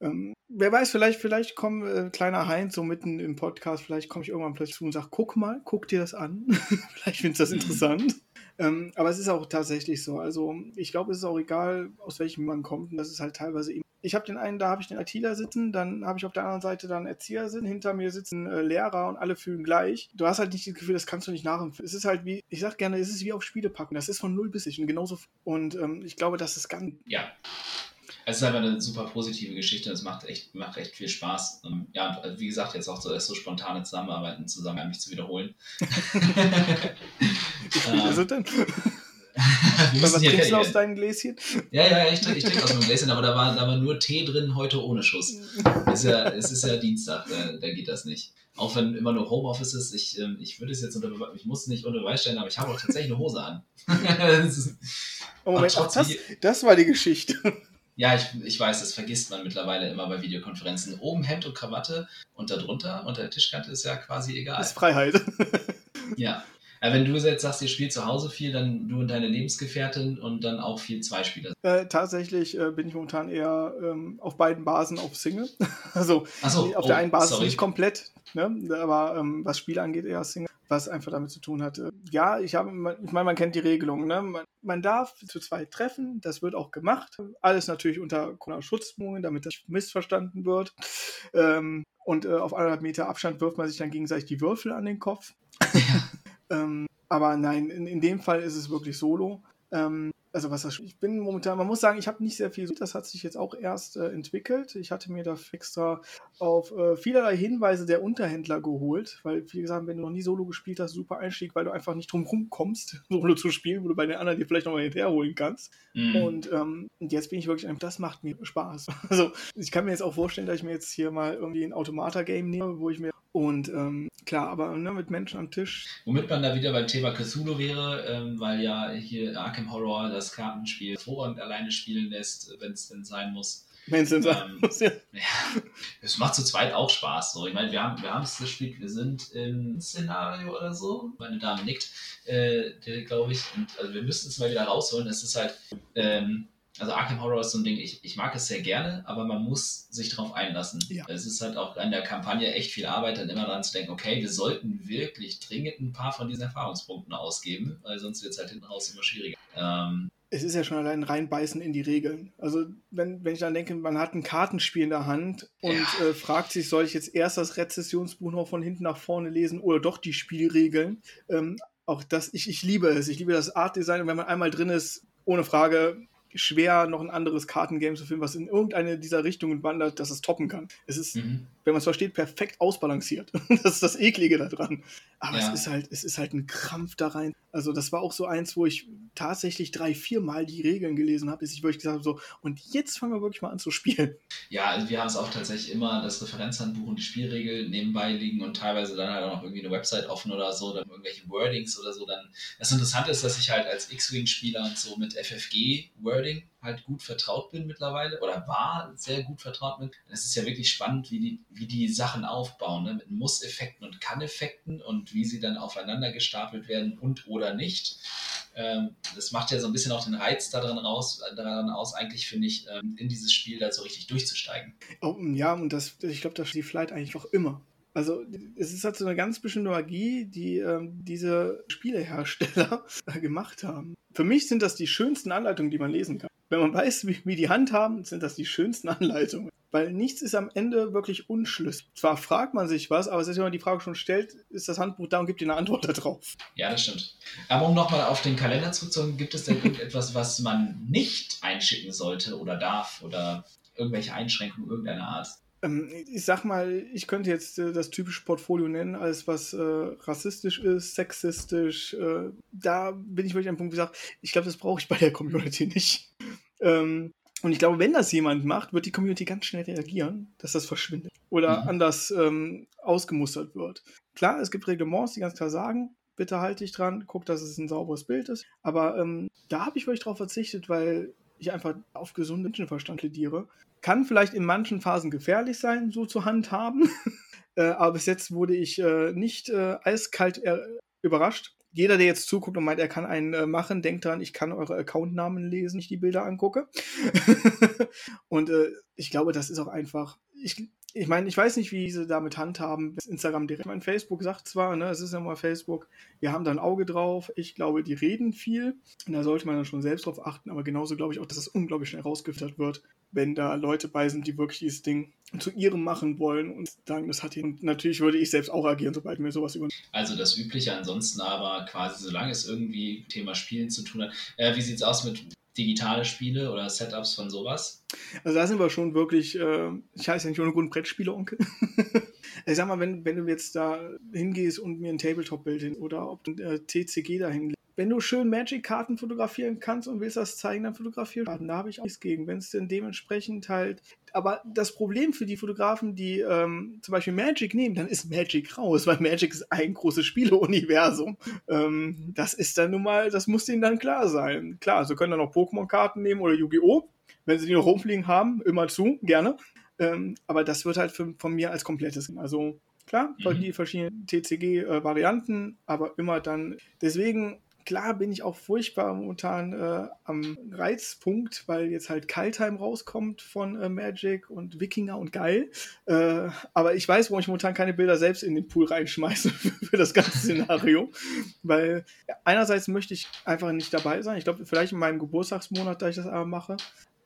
Äh, ähm, wer weiß, vielleicht, vielleicht kommt äh, kleiner Heinz so mitten im Podcast, vielleicht komme ich irgendwann plötzlich zu und sage, guck mal, guck dir das an. vielleicht findest du das interessant. Ähm, aber es ist auch tatsächlich so. Also ich glaube, es ist auch egal, aus welchem man kommt. Und das ist halt teilweise eben. Ich habe den einen, da habe ich den ITler sitzen, dann habe ich auf der anderen Seite dann Erzieher sitzen, hinter mir sitzen äh, Lehrer und alle fühlen gleich. Du hast halt nicht das Gefühl, das kannst du nicht nachempfinden. Es ist halt wie, ich sag gerne, es ist wie auf Spiele packen. Das ist von null bis ich und genauso. Und ähm, ich glaube, das ist ganz. Ja, es ist einfach eine super positive Geschichte. Es macht echt, macht echt viel Spaß. Ähm, ja, und wie gesagt, jetzt auch so, so spontane Zusammenarbeiten zusammen, mich zu wiederholen. Wie viele sind denn? Was trinkst du aus deinem Gläschen? Ja, ja, ich trinke trink aus meinem Gläschen, aber da war, da war nur Tee drin, heute ohne Schuss. Es ist ja, es ist ja Dienstag, da, da geht das nicht. Auch wenn immer nur Homeoffice ist, ich, ähm, ich würde es jetzt unter ich muss nicht unter Beweis stellen, aber ich habe auch tatsächlich eine Hose an. oh Moment, das, das war die Geschichte. Ja, ich, ich weiß, das vergisst man mittlerweile immer bei Videokonferenzen. Oben Hemd und Krawatte und darunter, unter der Tischkante ist ja quasi egal. Ist Freiheit. ja. ja. Wenn du jetzt sagst, ihr spielt zu Hause viel, dann du und deine Lebensgefährtin und dann auch viel Zweispieler. Äh, tatsächlich äh, bin ich momentan eher ähm, auf beiden Basen auf Single. also so, auf oh, der einen Basis sorry. nicht komplett, ne? aber ähm, was Spiele angeht, eher Single. Was einfach damit zu tun hatte. Ja, ich habe, ich meine, man kennt die Regelung, ne? Man, man darf zu zweit treffen, das wird auch gemacht. Alles natürlich unter Corona-Schutzbedingungen, damit das missverstanden wird. Ähm, und äh, auf anderthalb Meter Abstand wirft man sich dann gegenseitig die Würfel an den Kopf. ähm, aber nein, in, in dem Fall ist es wirklich solo. Ähm, also was das, ich bin momentan, man muss sagen, ich habe nicht sehr viel, das hat sich jetzt auch erst äh, entwickelt. Ich hatte mir da extra auf äh, vielerlei Hinweise der Unterhändler geholt, weil wie gesagt, wenn du noch nie Solo gespielt hast, super Einstieg, weil du einfach nicht drum kommst, Solo zu spielen, wo du bei den anderen dir vielleicht nochmal hinterherholen kannst. Mhm. Und ähm, jetzt bin ich wirklich, das macht mir Spaß. Also ich kann mir jetzt auch vorstellen, dass ich mir jetzt hier mal irgendwie ein Automata-Game nehme, wo ich mir und ähm, klar, aber ne, mit Menschen am Tisch. Womit man da wieder beim Thema Cthulhu wäre, ähm, weil ja hier Arkham Horror das Kartenspiel hervorragend alleine spielen lässt, wenn es denn sein muss. Wenn es denn sein ähm, muss, ja. ja. Es macht zu zweit auch Spaß. So. Ich meine, wir haben wir es gespielt, wir sind im Szenario oder so. Meine Dame nickt, äh, glaube ich. Und, also wir müssen es mal wieder rausholen. Es ist halt. Ähm, also Arkham Horror ist so ein Ding, ich, ich mag es sehr gerne, aber man muss sich darauf einlassen. Ja. Es ist halt auch an der Kampagne echt viel Arbeit, dann immer dran zu denken, okay, wir sollten wirklich dringend ein paar von diesen Erfahrungspunkten ausgeben, weil sonst wird es halt hinten raus immer schwieriger. Ähm, es ist ja schon allein reinbeißen in die Regeln. Also wenn, wenn ich dann denke, man hat ein Kartenspiel in der Hand und ja. äh, fragt sich, soll ich jetzt erst das Rezessionsbuch noch von hinten nach vorne lesen oder doch die Spielregeln? Ähm, auch das, ich, ich liebe es. Ich liebe das Artdesign und wenn man einmal drin ist, ohne Frage, schwer, noch ein anderes Kartengame zu finden, was in irgendeine dieser Richtungen wandert, dass es toppen kann. Es ist, mhm. Wenn man es versteht, perfekt ausbalanciert. das ist das Eklige daran. Aber ja. es ist halt, es ist halt ein Krampf da rein. Also das war auch so eins, wo ich tatsächlich drei, vier Mal die Regeln gelesen habe, bis ich wirklich gesagt habe, so, und jetzt fangen wir wirklich mal an zu spielen. Ja, also wir haben es auch tatsächlich immer, das Referenzhandbuch und die Spielregeln nebenbei liegen und teilweise dann halt auch noch irgendwie eine Website offen oder so, dann irgendwelche Wordings oder so. Dann das Interessante ist, dass ich halt als X-Wing-Spieler und so mit FFG-Wording halt gut vertraut bin mittlerweile oder war sehr gut vertraut mit. Es ist ja wirklich spannend, wie die, wie die Sachen aufbauen, ne? mit Muss-Effekten und Kann-Effekten und wie sie dann aufeinander gestapelt werden und oder nicht. Ähm, das macht ja so ein bisschen auch den Reiz daran, raus, daran aus, eigentlich finde ich, ähm, in dieses Spiel da so richtig durchzusteigen. Oh, ja, und das, ich glaube, das die Flight eigentlich auch immer. Also es ist halt so eine ganz bestimmte Magie, die ähm, diese Spielehersteller gemacht haben. Für mich sind das die schönsten Anleitungen, die man lesen kann. Wenn man weiß, wie, wie die handhaben, sind das die schönsten Anleitungen. Weil nichts ist am Ende wirklich unschlüssig. Zwar fragt man sich was, aber wenn man die Frage schon stellt, ist das Handbuch da und gibt dir eine Antwort darauf. Ja, das stimmt. Aber um nochmal auf den Kalender zurückzukommen, gibt es denn irgendetwas, was man nicht einschicken sollte oder darf oder irgendwelche Einschränkungen irgendeiner Art? Ähm, ich sag mal, ich könnte jetzt äh, das typische Portfolio nennen, alles was äh, rassistisch ist, sexistisch. Äh, da bin ich wirklich am Punkt gesagt, ich glaube, das brauche ich bei der Community nicht. Ähm, und ich glaube, wenn das jemand macht, wird die Community ganz schnell reagieren, dass das verschwindet oder mhm. anders ähm, ausgemustert wird. Klar, es gibt Reglements, die ganz klar sagen, bitte halt dich dran, guck, dass es ein sauberes Bild ist. Aber ähm, da habe ich wirklich drauf verzichtet, weil ich einfach auf gesunden Menschenverstand plädiere. Kann vielleicht in manchen Phasen gefährlich sein, so zu handhaben. äh, aber bis jetzt wurde ich äh, nicht äh, eiskalt äh, überrascht. Jeder, der jetzt zuguckt und meint, er kann einen äh, machen, denkt dran, ich kann eure Accountnamen lesen, ich die Bilder angucke. und äh, ich glaube, das ist auch einfach. Ich, ich meine, ich weiß nicht, wie sie damit handhaben. Instagram direkt. Mein Facebook sagt zwar, ne, es ist ja mal Facebook, wir haben da ein Auge drauf. Ich glaube, die reden viel. Und da sollte man dann schon selbst drauf achten. Aber genauso glaube ich auch, dass es unglaublich schnell rausgefüttert wird, wenn da Leute bei sind, die wirklich dieses Ding zu ihrem machen wollen und sagen, das hat ihn. Natürlich würde ich selbst auch agieren, sobald mir sowas über. Also das Übliche ansonsten aber quasi, solange es irgendwie Thema Spielen zu tun hat. Äh, wie sieht es aus mit digitale Spiele oder Setups von sowas? Also da sind wir schon wirklich, äh, ich heiße ja nicht ohne Grund Brettspiele-Onkel. ich sag mal, wenn, wenn du jetzt da hingehst und mir ein Tabletop-Bild hin oder ob du äh, TCG da hinlegst, wenn du schön Magic-Karten fotografieren kannst und willst das zeigen, dann fotografier Karten. Da habe ich auch nichts gegen. Wenn es denn dementsprechend halt. Aber das Problem für die Fotografen, die ähm, zum Beispiel Magic nehmen, dann ist Magic raus, weil Magic ist ein großes Spieleuniversum. Ähm, das ist dann nun mal, das muss denen dann klar sein. Klar, sie können dann noch Pokémon-Karten nehmen oder Yu-Gi-Oh! Wenn sie die noch rumfliegen haben, immer zu, gerne. Ähm, aber das wird halt für, von mir als komplettes. Also klar, mhm. die verschiedenen TCG-Varianten, aber immer dann. Deswegen klar bin ich auch furchtbar momentan äh, am Reizpunkt, weil jetzt halt Kaltheim rauskommt von äh, Magic und Wikinger und geil. Äh, aber ich weiß, warum ich momentan keine Bilder selbst in den Pool reinschmeiße für das ganze Szenario. weil einerseits möchte ich einfach nicht dabei sein. Ich glaube, vielleicht in meinem Geburtstagsmonat, da ich das aber mache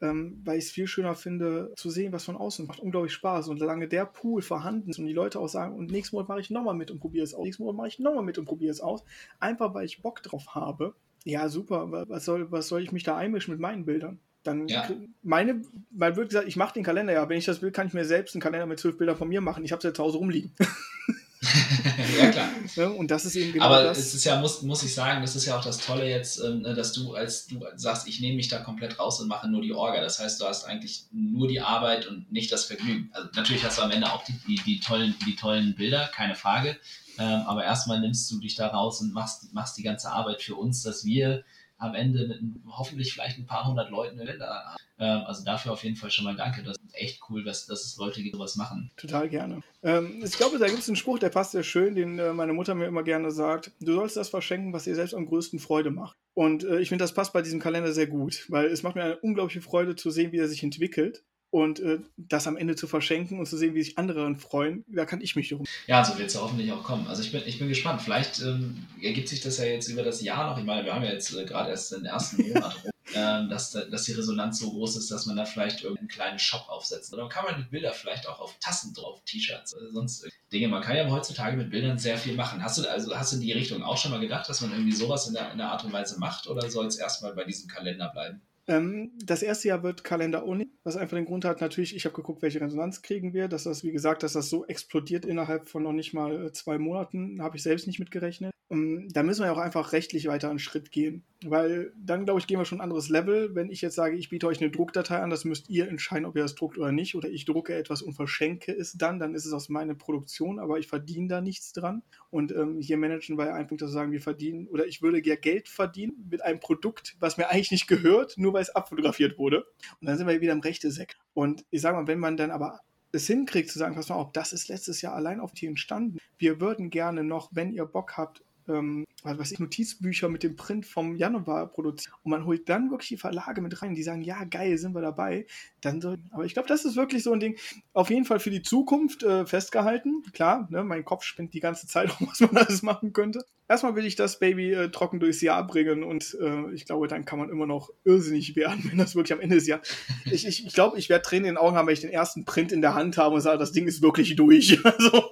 ähm, weil ich es viel schöner finde, zu sehen, was von außen macht. Unglaublich Spaß. Und solange der Pool vorhanden ist und die Leute auch sagen, und nächsten Monat mache ich nochmal mit und probiere es aus, nächsten Monat mache ich nochmal mit und probiere es aus, einfach weil ich Bock drauf habe, ja, super, was soll, was soll ich mich da einmischen mit meinen Bildern? Dann ja. meine, man wird gesagt, ich mache den Kalender, ja, wenn ich das will, kann ich mir selbst einen Kalender mit zwölf Bildern von mir machen. Ich habe es ja zu Hause rumliegen. ja, klar. Ja, und das ist eben genau Aber das. es ist ja, muss, muss ich sagen, das ist ja auch das Tolle jetzt, ähm, ne, dass du, als du sagst, ich nehme mich da komplett raus und mache nur die Orga. Das heißt, du hast eigentlich nur die Arbeit und nicht das Vergnügen. Also natürlich hast du am Ende auch die, die, die tollen, die tollen Bilder, keine Frage. Ähm, aber erstmal nimmst du dich da raus und machst, machst die ganze Arbeit für uns, dass wir am Ende mit hoffentlich vielleicht ein paar hundert Leuten in Länder. Ähm, also dafür auf jeden Fall schon mal danke. Das ist echt cool, dass, dass es Leute gibt, die sowas machen. Total gerne. Ähm, ich glaube, da gibt es einen Spruch, der passt sehr schön, den äh, meine Mutter mir immer gerne sagt. Du sollst das verschenken, was dir selbst am größten Freude macht. Und äh, ich finde, das passt bei diesem Kalender sehr gut, weil es macht mir eine unglaubliche Freude zu sehen, wie er sich entwickelt und äh, das am Ende zu verschenken und zu sehen, wie sich andere freuen, da kann ich mich darum. Ja, so wird es ja hoffentlich auch kommen. Also ich bin, ich bin gespannt. Vielleicht ähm, ergibt sich das ja jetzt über das Jahr noch. Ich meine, wir haben ja jetzt äh, gerade erst den ersten Monat rum, äh, dass, dass die Resonanz so groß ist, dass man da vielleicht irgendeinen kleinen Shop aufsetzt. Oder kann man die Bilder vielleicht auch auf Tassen drauf, T-Shirts oder sonst Dinge. Man kann ja heutzutage mit Bildern sehr viel machen. Hast du also hast du in die Richtung auch schon mal gedacht, dass man irgendwie sowas in der, in der Art und Weise macht oder soll es erstmal bei diesem Kalender bleiben? Ähm, das erste Jahr wird Kalender Uni, was einfach den Grund hat, natürlich, ich habe geguckt, welche Resonanz kriegen wir, dass das, wie gesagt, dass das so explodiert innerhalb von noch nicht mal äh, zwei Monaten, habe ich selbst nicht mitgerechnet. Ähm, da müssen wir ja auch einfach rechtlich weiter einen Schritt gehen, weil dann, glaube ich, gehen wir schon ein anderes Level. Wenn ich jetzt sage, ich biete euch eine Druckdatei an, das müsst ihr entscheiden, ob ihr das druckt oder nicht, oder ich drucke etwas und verschenke es dann, dann ist es aus meiner Produktion, aber ich verdiene da nichts dran. Und ähm, hier managen wir einfach, dass wir sagen, wir verdienen, oder ich würde ja Geld verdienen mit einem Produkt, was mir eigentlich nicht gehört, nur weil es abfotografiert wurde. Und dann sind wir wieder im rechte Sekt. Und ich sage mal, wenn man dann aber es hinkriegt zu sagen, pass mal auf, das ist letztes Jahr allein auf die entstanden. Wir würden gerne noch, wenn ihr Bock habt, ähm, was weiß ich, Notizbücher mit dem Print vom Januar produzieren. Und man holt dann wirklich die Verlage mit rein, die sagen, ja, geil, sind wir dabei. Dann so, aber ich glaube, das ist wirklich so ein Ding, auf jeden Fall für die Zukunft äh, festgehalten. Klar, ne, mein Kopf spinnt die ganze Zeit, was man alles machen könnte. Erstmal will ich das Baby äh, trocken durchs Jahr bringen und äh, ich glaube, dann kann man immer noch irrsinnig werden, wenn das wirklich am Ende des Jahres. Ich, ich, ich glaube, ich werde Tränen in den Augen haben, wenn ich den ersten Print in der Hand habe und sage, das Ding ist wirklich durch. also,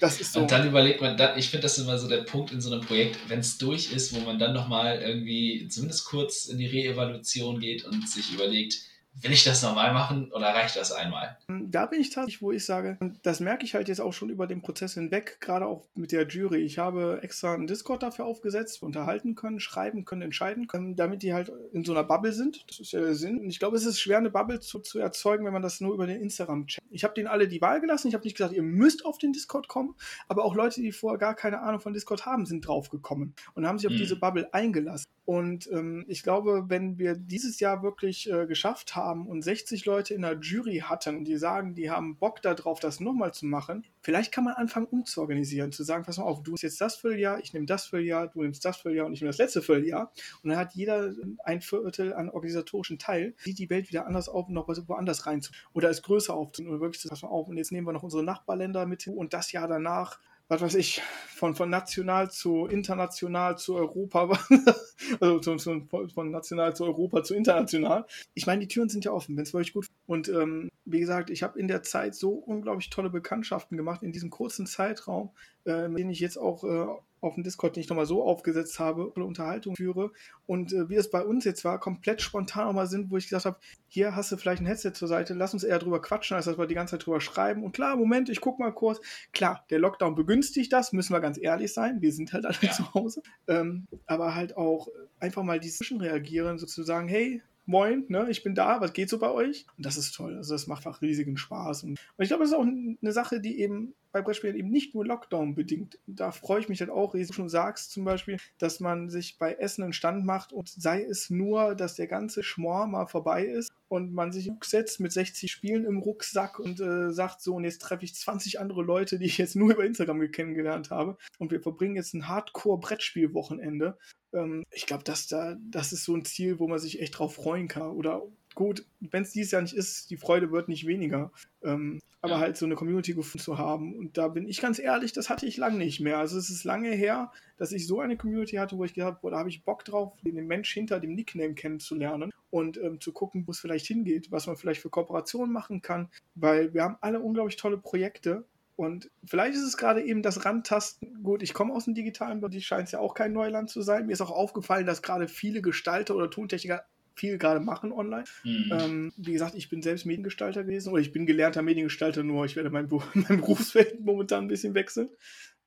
das ist so. Und dann überlegt man, dann, ich finde das immer so der Punkt in so einem Projekt, wenn es durch ist, wo man dann nochmal irgendwie zumindest kurz in die Reevaluation geht und sich überlegt, Will ich das nochmal machen oder reicht das einmal? Da bin ich tatsächlich, wo ich sage, das merke ich halt jetzt auch schon über den Prozess hinweg, gerade auch mit der Jury. Ich habe extra einen Discord dafür aufgesetzt, unterhalten können, schreiben können, entscheiden können, damit die halt in so einer Bubble sind. Das ist ja der Sinn. Und ich glaube, es ist schwer, eine Bubble zu, zu erzeugen, wenn man das nur über den Instagram-Chat. Ich habe denen alle die Wahl gelassen. Ich habe nicht gesagt, ihr müsst auf den Discord kommen, aber auch Leute, die vorher gar keine Ahnung von Discord haben, sind draufgekommen und haben sich auf hm. diese Bubble eingelassen. Und ähm, ich glaube, wenn wir dieses Jahr wirklich äh, geschafft haben und 60 Leute in der Jury hatten, die sagen, die haben Bock darauf, das nochmal zu machen, vielleicht kann man anfangen umzuorganisieren, zu sagen, pass mal auf, du hast jetzt das Vierteljahr, ich nehme das Vierteljahr, du nimmst das Vierteljahr und ich nehme das letzte Vierteljahr. Und dann hat jeder ein Viertel an organisatorischen Teil, sieht die Welt wieder anders auf und noch woanders rein oder es größer aufzunehmen. Oder wirklich pass mal auf, und jetzt nehmen wir noch unsere Nachbarländer mit und das Jahr danach was weiß ich, von, von national zu international zu Europa, also zu, von national zu Europa zu international. Ich meine, die Türen sind ja offen, wenn es wirklich gut. Und ähm, wie gesagt, ich habe in der Zeit so unglaublich tolle Bekanntschaften gemacht in diesem kurzen Zeitraum, äh, denen ich jetzt auch äh, auf dem Discord, den ich nochmal so aufgesetzt habe, eine Unterhaltung führe. Und äh, wie es bei uns jetzt war, komplett spontan nochmal sind, wo ich gesagt habe, hier hast du vielleicht ein Headset zur Seite, lass uns eher drüber quatschen, als dass wir die ganze Zeit drüber schreiben. Und klar, Moment, ich guck mal kurz. Klar, der Lockdown begünstigt das, müssen wir ganz ehrlich sein. Wir sind halt alle ja. zu Hause. Ähm, aber halt auch einfach mal die reagieren, sozusagen, hey, moin, ne, ich bin da, was geht so bei euch? Und das ist toll. Also das macht einfach riesigen Spaß. Und, und ich glaube, das ist auch eine Sache, die eben bei Brettspielen eben nicht nur Lockdown bedingt. Da freue ich mich halt auch, wie du schon sagst, zum Beispiel, dass man sich bei Essen einen Stand macht und sei es nur, dass der ganze Schmor mal vorbei ist und man sich setzt mit 60 Spielen im Rucksack und äh, sagt so, und jetzt treffe ich 20 andere Leute, die ich jetzt nur über Instagram kennengelernt habe und wir verbringen jetzt ein Hardcore-Brettspiel-Wochenende. Ähm, ich glaube, dass da, das ist so ein Ziel, wo man sich echt drauf freuen kann. Oder gut, wenn es dieses Jahr nicht ist, die Freude wird nicht weniger. Ähm, aber ja. halt so eine Community gefunden zu haben. Und da bin ich ganz ehrlich, das hatte ich lange nicht mehr. Also es ist lange her, dass ich so eine Community hatte, wo ich gedacht habe, da habe ich Bock drauf, den Mensch hinter dem Nickname kennenzulernen und ähm, zu gucken, wo es vielleicht hingeht, was man vielleicht für Kooperationen machen kann. Weil wir haben alle unglaublich tolle Projekte. Und vielleicht ist es gerade eben das Randtasten. Gut, ich komme aus dem digitalen Bereich, scheint es ja auch kein Neuland zu sein. Mir ist auch aufgefallen, dass gerade viele Gestalter oder Tontechniker viel gerade machen online. Mhm. Ähm, wie gesagt, ich bin selbst Mediengestalter gewesen oder ich bin gelernter Mediengestalter, nur ich werde mein, mein Berufsfeld momentan ein bisschen wechseln.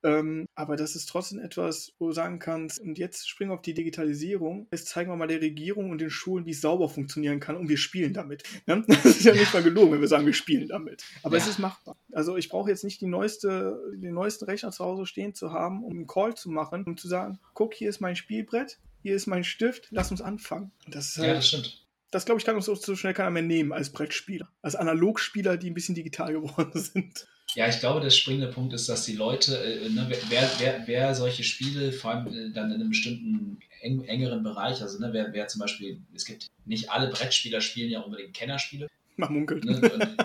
Ähm, aber das ist trotzdem etwas, wo du sagen kannst, und jetzt springen wir auf die Digitalisierung. Jetzt zeigen wir mal der Regierung und den Schulen, wie es sauber funktionieren kann und wir spielen damit. Ne? Das ist ja, nicht mal gelogen, wenn wir sagen, wir spielen damit. Aber ja. es ist machbar. Also ich brauche jetzt nicht die neueste, den neuesten Rechner zu Hause stehen zu haben, um einen Call zu machen, um zu sagen, guck, hier ist mein Spielbrett, hier ist mein Stift, lass uns anfangen. Das halt, ja, das stimmt. Das glaube ich, kann uns so, so schnell keiner mehr nehmen als Brettspieler. Als Analogspieler, die ein bisschen digital geworden sind. Ja, ich glaube, der springende Punkt ist, dass die Leute, äh, ne, wer, wer, wer solche Spiele, vor allem äh, dann in einem bestimmten eng, engeren Bereich, also ne, wer, wer zum Beispiel, es gibt nicht alle Brettspieler spielen ja unbedingt Kennerspiele. Man munkelt. Ne,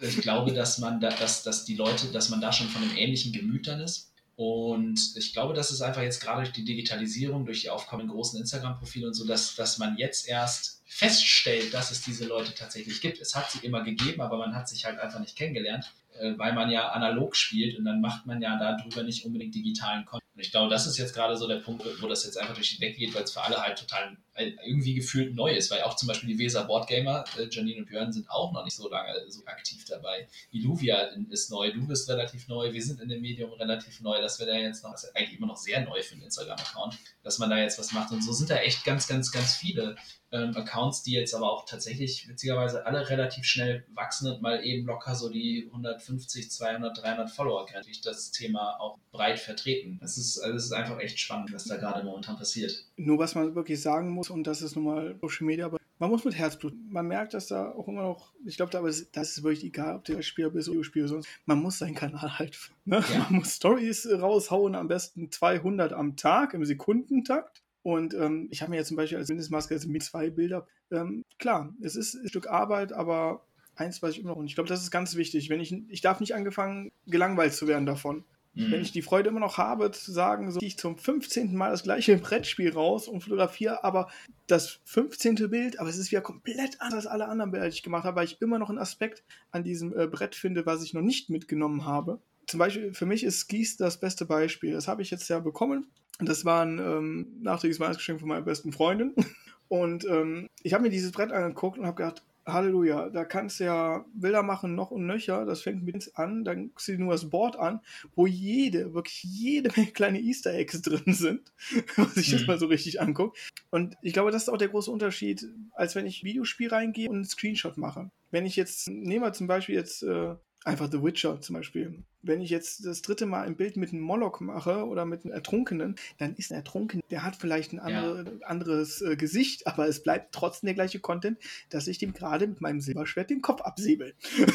ich glaube, dass man da, dass, dass die Leute, dass man da schon von einem ähnlichen Gemüt dann ist. Und ich glaube, das ist einfach jetzt gerade durch die Digitalisierung, durch die aufkommenden großen Instagram-Profile und so, dass, dass man jetzt erst feststellt, dass es diese Leute tatsächlich gibt. Es hat sie immer gegeben, aber man hat sich halt einfach nicht kennengelernt, weil man ja analog spielt und dann macht man ja darüber nicht unbedingt digitalen Content. Und ich glaube, das ist jetzt gerade so der Punkt, wo das jetzt einfach durch die Decke geht, weil es für alle halt total äh, irgendwie gefühlt neu ist, weil auch zum Beispiel die Weser Boardgamer, äh, Janine und Björn, sind auch noch nicht so lange so aktiv dabei. Illuvia ist neu, du bist relativ neu, wir sind in dem Medium relativ neu, dass wir da jetzt noch, ist eigentlich immer noch sehr neu für einen Instagram-Account, dass man da jetzt was macht und so sind da echt ganz, ganz, ganz viele ähm, Accounts, die jetzt aber auch tatsächlich witzigerweise alle relativ schnell wachsen und mal eben locker so die 150, 200, 300 Follower grenzt, das Thema auch breit vertreten. Das ist, also das ist einfach echt spannend, was da gerade momentan passiert. Nur was man wirklich sagen muss, und das ist nun mal Social Media, aber man muss mit Herzblut. Man merkt, dass da auch immer noch, ich glaube, da ist, das ist wirklich egal, ob der Spieler bist oder Videospieler sonst. Man muss seinen Kanal halt, ne? ja. man muss Stories raushauen, am besten 200 am Tag im Sekundentakt. Und ähm, ich habe mir jetzt zum Beispiel als Mindestmaske also mit zwei Bilder. Ähm, klar, es ist ein Stück Arbeit, aber eins weiß ich immer noch. Und ich glaube, das ist ganz wichtig. Wenn ich, ich darf nicht angefangen, gelangweilt zu werden davon. Mhm. Wenn ich die Freude immer noch habe, zu sagen, so ich zum 15. Mal das gleiche Brettspiel raus und fotografiere, aber das 15. Bild, aber es ist wieder komplett anders als alle anderen Bilder, die ich gemacht habe, weil ich immer noch einen Aspekt an diesem äh, Brett finde, was ich noch nicht mitgenommen habe. Zum Beispiel, für mich ist Skis das beste Beispiel. Das habe ich jetzt ja bekommen das war ein ähm, nachträgliches Weihnachtsgeschenk von meiner besten Freundin. Und ähm, ich habe mir dieses Brett angeguckt und habe gedacht, Halleluja, da kannst du ja Bilder machen noch und nöcher. Das fängt mit an, dann guckst du dir nur das Board an, wo jede, wirklich jede Menge kleine Easter Eggs drin sind, was ich mhm. das mal so richtig angucke. Und ich glaube, das ist auch der große Unterschied, als wenn ich Videospiel reingehe und einen Screenshot mache. Wenn ich jetzt, nehmen wir zum Beispiel jetzt äh, einfach The Witcher zum Beispiel wenn ich jetzt das dritte Mal ein Bild mit einem Moloch mache oder mit einem Ertrunkenen, dann ist ein Ertrunkenen, der hat vielleicht ein andere, ja. anderes äh, Gesicht, aber es bleibt trotzdem der gleiche Content, dass ich dem gerade mit meinem Silberschwert den Kopf absäbel.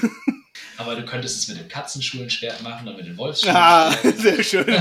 Aber du könntest es mit dem Katzenschulenschwert machen oder mit dem Wolfsschwert. Ah, sehr schön. da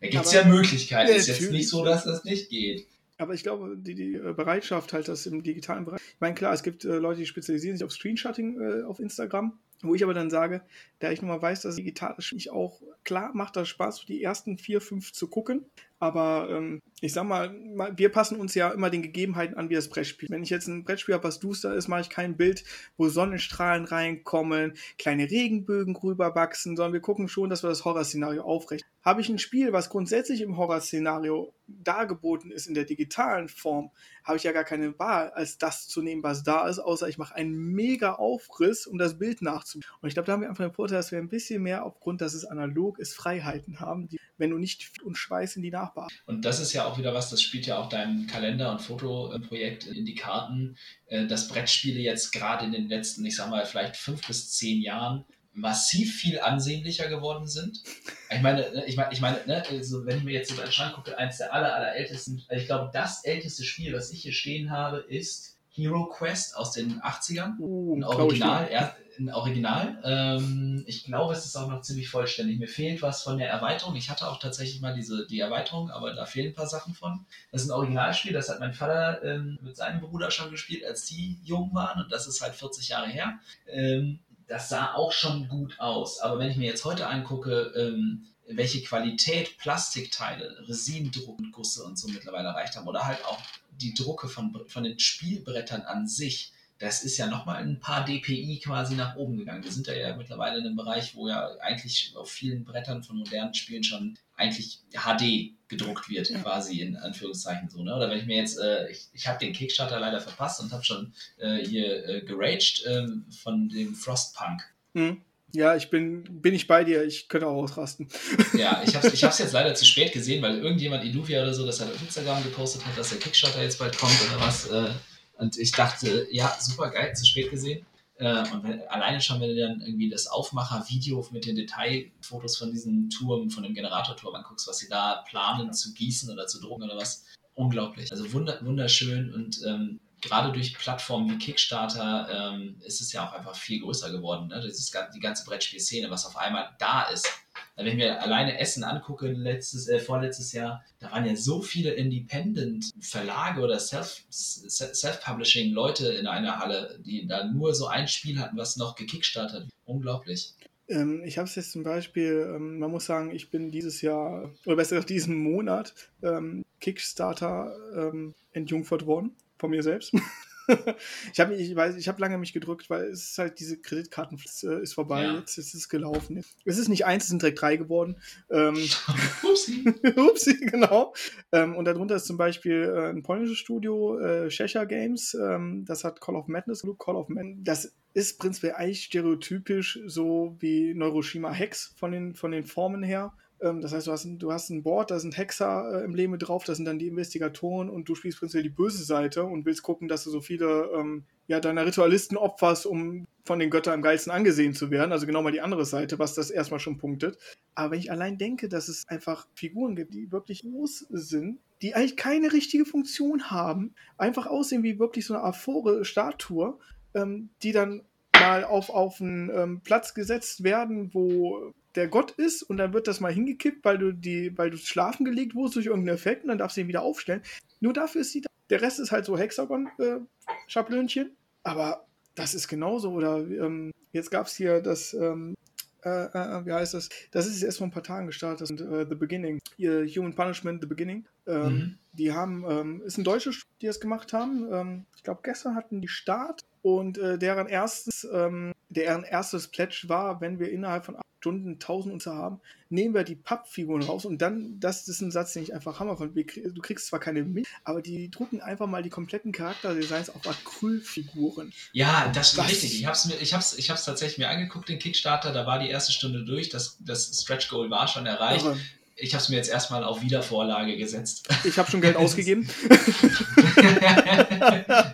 gibt es ja Möglichkeiten. Es ist jetzt nicht so, dass das nicht geht. Aber ich glaube, die, die äh, Bereitschaft halt, das im digitalen Bereich. Ich meine, klar, es gibt äh, Leute, die spezialisieren sich auf Screenshotting äh, auf Instagram. Wo ich aber dann sage, da ich nun mal weiß, dass digital ist, ich auch, klar macht das Spaß, die ersten vier, fünf zu gucken. Aber ähm, ich sag mal, wir passen uns ja immer den Gegebenheiten an, wie das Brettspiel. Wenn ich jetzt ein Brettspiel habe, was duster ist, mache ich kein Bild, wo Sonnenstrahlen reinkommen, kleine Regenbögen rüberwachsen, sondern wir gucken schon, dass wir das Horrorszenario aufrecht. Habe ich ein Spiel, was grundsätzlich im Horrorszenario dargeboten ist in der digitalen Form, habe ich ja gar keine Wahl, als das zu nehmen, was da ist, außer ich mache einen mega Aufriss, um das Bild nachzubilden. Und ich glaube, da haben wir einfach den Vorteil, dass wir ein bisschen mehr aufgrund, dass es analog ist, Freiheiten haben, die, wenn du nicht und Schweiß in die Nachbearbeitung abartig. Und das ist ja auch wieder was, das spielt ja auch dein Kalender- und Fotoprojekt in die Karten, äh, dass Brettspiele jetzt gerade in den letzten, ich sag mal, vielleicht fünf bis zehn Jahren massiv viel ansehnlicher geworden sind. Ich meine, ne, ich meine, ich meine ne, also wenn ich mir jetzt so deinen Schrank gucke, eins der aller, aller ältesten, also ich glaube, das älteste Spiel, was ich hier stehen habe, ist Hero Quest aus den 80ern. Uh, ein Original, ja, ein Original. Ähm, ich glaube, es ist auch noch ziemlich vollständig. Mir fehlt was von der Erweiterung. Ich hatte auch tatsächlich mal diese, die Erweiterung, aber da fehlen ein paar Sachen von. Das ist ein Originalspiel, das hat mein Vater ähm, mit seinem Bruder schon gespielt, als die jung waren. Und das ist halt 40 Jahre her. Ähm, das sah auch schon gut aus. Aber wenn ich mir jetzt heute angucke, ähm, welche Qualität Plastikteile, Resinendruck und Gusse und so mittlerweile erreicht haben oder halt auch die Drucke von, von den Spielbrettern an sich, das ist ja nochmal ein paar dpi quasi nach oben gegangen. Wir sind ja, ja mittlerweile in einem Bereich, wo ja eigentlich auf vielen Brettern von modernen Spielen schon eigentlich HD gedruckt wird, ja. quasi in Anführungszeichen so. Ne? Oder wenn ich mir jetzt, äh, ich, ich habe den Kickstarter leider verpasst und habe schon äh, hier äh, geraged ähm, von dem Frostpunk. Mhm. Ja, ich bin, bin ich bei dir, ich könnte auch ausrasten. Ja, ich habe es ich jetzt leider zu spät gesehen, weil irgendjemand, Iluvia oder so, das hat auf Instagram gepostet hat, dass der Kickstarter jetzt bald kommt oder was. Äh, und ich dachte, ja, super geil, zu spät gesehen. Äh, und wenn, alleine schon, wenn du dann irgendwie das Aufmacher-Video mit den Detailfotos von diesem Turm, von dem Generatorturm anguckst, was sie da planen zu gießen oder zu drucken oder was, unglaublich. Also wunderschön und ähm, gerade durch Plattformen wie Kickstarter ähm, ist es ja auch einfach viel größer geworden. Ne? Das ist die ganze Brettspielszene, was auf einmal da ist. Wenn ich mir alleine Essen angucke, letztes, äh, vorletztes Jahr, da waren ja so viele Independent-Verlage oder Self-Publishing-Leute in einer Halle, die da nur so ein Spiel hatten, was noch gekickstartet. Unglaublich. Ähm, ich habe es jetzt zum Beispiel, ähm, man muss sagen, ich bin dieses Jahr, oder besser gesagt diesen Monat, ähm, Kickstarter ähm, entjungfert worden von mir selbst. ich habe ich weiß, ich habe lange mich gedrückt, weil es ist halt diese Kreditkarten äh, ist vorbei, ja. jetzt ist es gelaufen. Es ist nicht eins, es sind direkt drei geworden. Ähm, Upsi. Upsi, genau. Ähm, und darunter ist zum Beispiel äh, ein polnisches Studio, äh, Cheshire Games, ähm, das hat Call of Madness, Call of Madness. Das ist prinzipiell eigentlich stereotypisch so wie Neuroshima Hex von den, von den Formen her. Ähm, das heißt, du hast, ein, du hast ein Board, da sind Hexer äh, drauf, da sind dann die Investigatoren und du spielst prinzipiell die böse Seite und willst gucken, dass du so viele ähm, ja, deiner Ritualisten opferst, um von den Göttern am geilsten angesehen zu werden. Also genau mal die andere Seite, was das erstmal schon punktet. Aber wenn ich allein denke, dass es einfach Figuren gibt, die wirklich groß sind, die eigentlich keine richtige Funktion haben, einfach aussehen wie wirklich so eine aphore Statue, ähm, die dann mal auf, auf einen ähm, Platz gesetzt werden, wo der Gott ist und dann wird das mal hingekippt, weil du die, weil du schlafen gelegt wurdest durch irgendeinen Effekt und dann darfst du ihn wieder aufstellen. Nur dafür ist sie da. Der Rest ist halt so Hexagon-Schablönchen. Äh, aber das ist genauso. Oder ähm, jetzt gab es hier das, ähm, äh, äh, wie heißt das? Das ist erst vor ein paar Tagen gestartet. Und, äh, The Beginning. Human Punishment, The Beginning. Ähm, mhm. Die haben, ähm, ist ein deutsches, die das gemacht haben. Ähm, ich glaube, gestern hatten die Start und äh, deren erstes, ähm, deren erstes Pledge war, wenn wir innerhalb von Stunden 1000 Unzer haben, nehmen wir die Pappfiguren raus und dann, das ist ein Satz, den ich einfach hammer fand. Du kriegst zwar keine mit, aber die drucken einfach mal die kompletten Charakterdesigns auf Acrylfiguren. Ja, das ist richtig. Ich habe es ich hab's, ich hab's tatsächlich mir angeguckt, den Kickstarter, da war die erste Stunde durch, das, das Stretch Goal war schon erreicht. Aber ich habe es mir jetzt erstmal auf Wiedervorlage gesetzt. Ich habe schon Geld ausgegeben.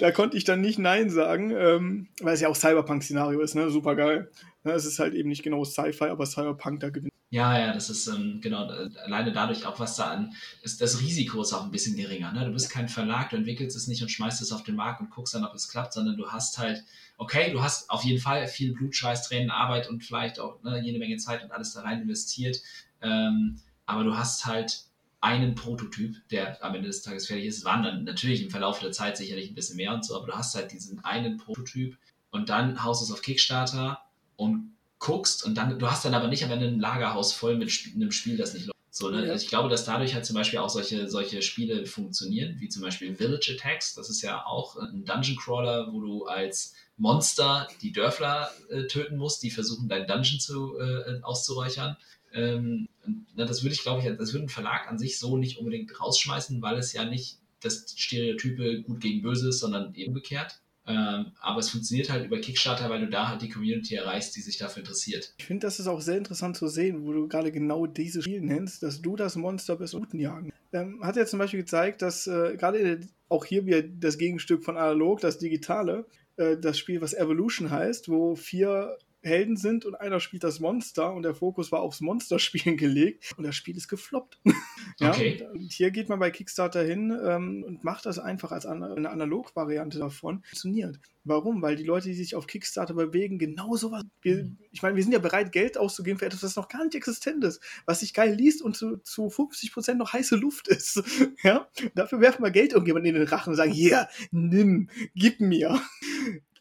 da konnte ich dann nicht Nein sagen, ähm, weil es ja auch Cyberpunk-Szenario ist, ne? Super geil. Ne, es ist halt eben nicht genau Sci-Fi, aber Cyberpunk da gewinnt. Ja, ja, das ist ähm, genau, alleine dadurch auch, was da an, ist, das Risiko ist auch ein bisschen geringer. Ne? Du bist kein Verlag, du entwickelst es nicht und schmeißt es auf den Markt und guckst dann, ob es klappt, sondern du hast halt, okay, du hast auf jeden Fall viel Blut, Schweiß, Tränen, Arbeit und vielleicht auch ne, jede Menge Zeit und alles da rein investiert, ähm, aber du hast halt einen Prototyp, der am Ende des Tages fertig ist. Es waren dann natürlich im Verlauf der Zeit sicherlich ein bisschen mehr und so, aber du hast halt diesen einen Prototyp und dann haust du es auf Kickstarter und guckst und dann, du hast dann aber nicht am Ende ein Lagerhaus voll mit Sp einem Spiel, das nicht läuft. So, ne? ja. Ich glaube, dass dadurch halt zum Beispiel auch solche, solche Spiele funktionieren, wie zum Beispiel Village Attacks. Das ist ja auch ein Dungeon Crawler, wo du als Monster die Dörfler äh, töten musst, die versuchen, dein Dungeon zu, äh, auszuräuchern. Ähm, na, das würde ich, glaube ich, das würde ein Verlag an sich so nicht unbedingt rausschmeißen, weil es ja nicht das Stereotype gut gegen böse ist, sondern eben umgekehrt. Ähm, aber es funktioniert halt über Kickstarter, weil du da halt die Community erreichst, die sich dafür interessiert. Ich finde, das ist auch sehr interessant zu sehen, wo du gerade genau dieses Spiel nennst, dass du das Monster bist und jagen. Ähm, hat ja zum Beispiel gezeigt, dass äh, gerade auch hier wieder das Gegenstück von Analog, das Digitale, äh, das Spiel, was Evolution heißt, wo vier Helden sind und einer spielt das Monster und der Fokus war aufs Monsterspielen gelegt und das Spiel ist gefloppt. ja? okay. Und hier geht man bei Kickstarter hin ähm, und macht das einfach als an eine Analog-Variante davon. Funktioniert. Warum? Weil die Leute, die sich auf Kickstarter bewegen, genau sowas. Wir, mhm. ich meine, wir sind ja bereit, Geld auszugeben für etwas, was noch gar nicht existent ist, was sich geil liest und zu, zu 50% noch heiße Luft ist. ja? Dafür werfen wir Geld irgendjemand in den Rachen und sagen, hier, nimm, gib mir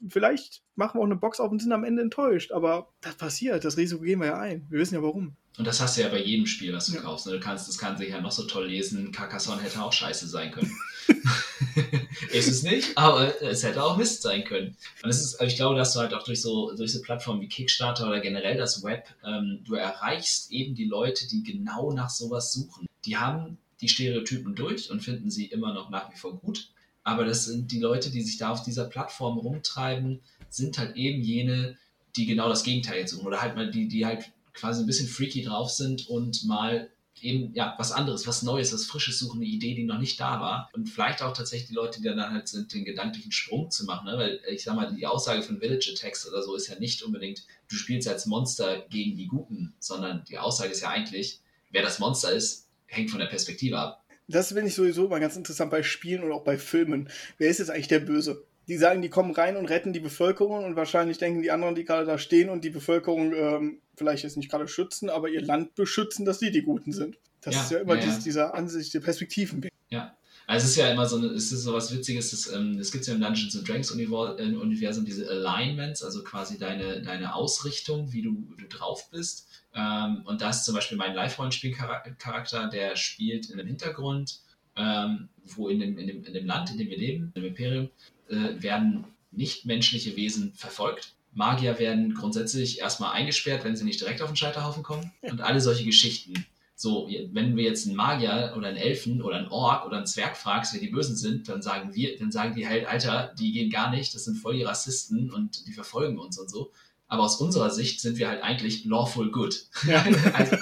vielleicht machen wir auch eine Box auf und sind am Ende enttäuscht. Aber das passiert, das Risiko gehen wir ja ein. Wir wissen ja warum. Und das hast du ja bei jedem Spiel, was du ja. kaufst. Ne? Du kannst, das kann sich ja noch so toll lesen. Carcassonne hätte auch scheiße sein können. ist es nicht, aber es hätte auch Mist sein können. Und das ist, ich glaube, dass du halt auch durch so, durch so Plattformen wie Kickstarter oder generell das Web, ähm, du erreichst eben die Leute, die genau nach sowas suchen. Die haben die Stereotypen durch und finden sie immer noch nach wie vor gut. Aber das sind die Leute, die sich da auf dieser Plattform rumtreiben, sind halt eben jene, die genau das Gegenteil jetzt suchen. Oder halt mal die, die halt quasi ein bisschen freaky drauf sind und mal eben ja was anderes, was Neues, was Frisches suchen, eine Idee, die noch nicht da war. Und vielleicht auch tatsächlich die Leute, die dann halt sind, den gedanklichen Sprung zu machen. Ne? Weil ich sag mal, die Aussage von Village Attacks oder so ist ja nicht unbedingt, du spielst als Monster gegen die Guten, sondern die Aussage ist ja eigentlich, wer das Monster ist, hängt von der Perspektive ab das finde ich sowieso immer ganz interessant bei Spielen und auch bei Filmen. Wer ist jetzt eigentlich der Böse? Die sagen, die kommen rein und retten die Bevölkerung und wahrscheinlich denken die anderen, die gerade da stehen und die Bevölkerung ähm, vielleicht jetzt nicht gerade schützen, aber ihr Land beschützen, dass die die Guten sind. Das ja, ist ja immer ja, ja. Dies, dieser Ansicht, der Perspektiven. Ja. Also es ist ja immer so, es ist so was Witziges, ähm, das gibt es ja im Dungeons and Dragons äh, Universum, diese Alignments, also quasi deine, deine Ausrichtung, wie du, wie du drauf bist. Ähm, und da ist zum Beispiel mein Live-Rollenspiel-Charakter, der spielt in dem Hintergrund, ähm, wo in dem, in, dem, in dem Land, in dem wir leben, im Imperium, äh, werden nichtmenschliche Wesen verfolgt. Magier werden grundsätzlich erstmal eingesperrt, wenn sie nicht direkt auf den Scheiterhaufen kommen. Und alle solche Geschichten. So, wenn wir jetzt einen Magier oder einen Elfen oder einen Ork oder einen Zwerg fragst, wer die Bösen sind, dann sagen wir, dann sagen die halt, Alter, die gehen gar nicht, das sind voll die Rassisten und die verfolgen uns und so. Aber aus unserer Sicht sind wir halt eigentlich lawful good. Ja. also,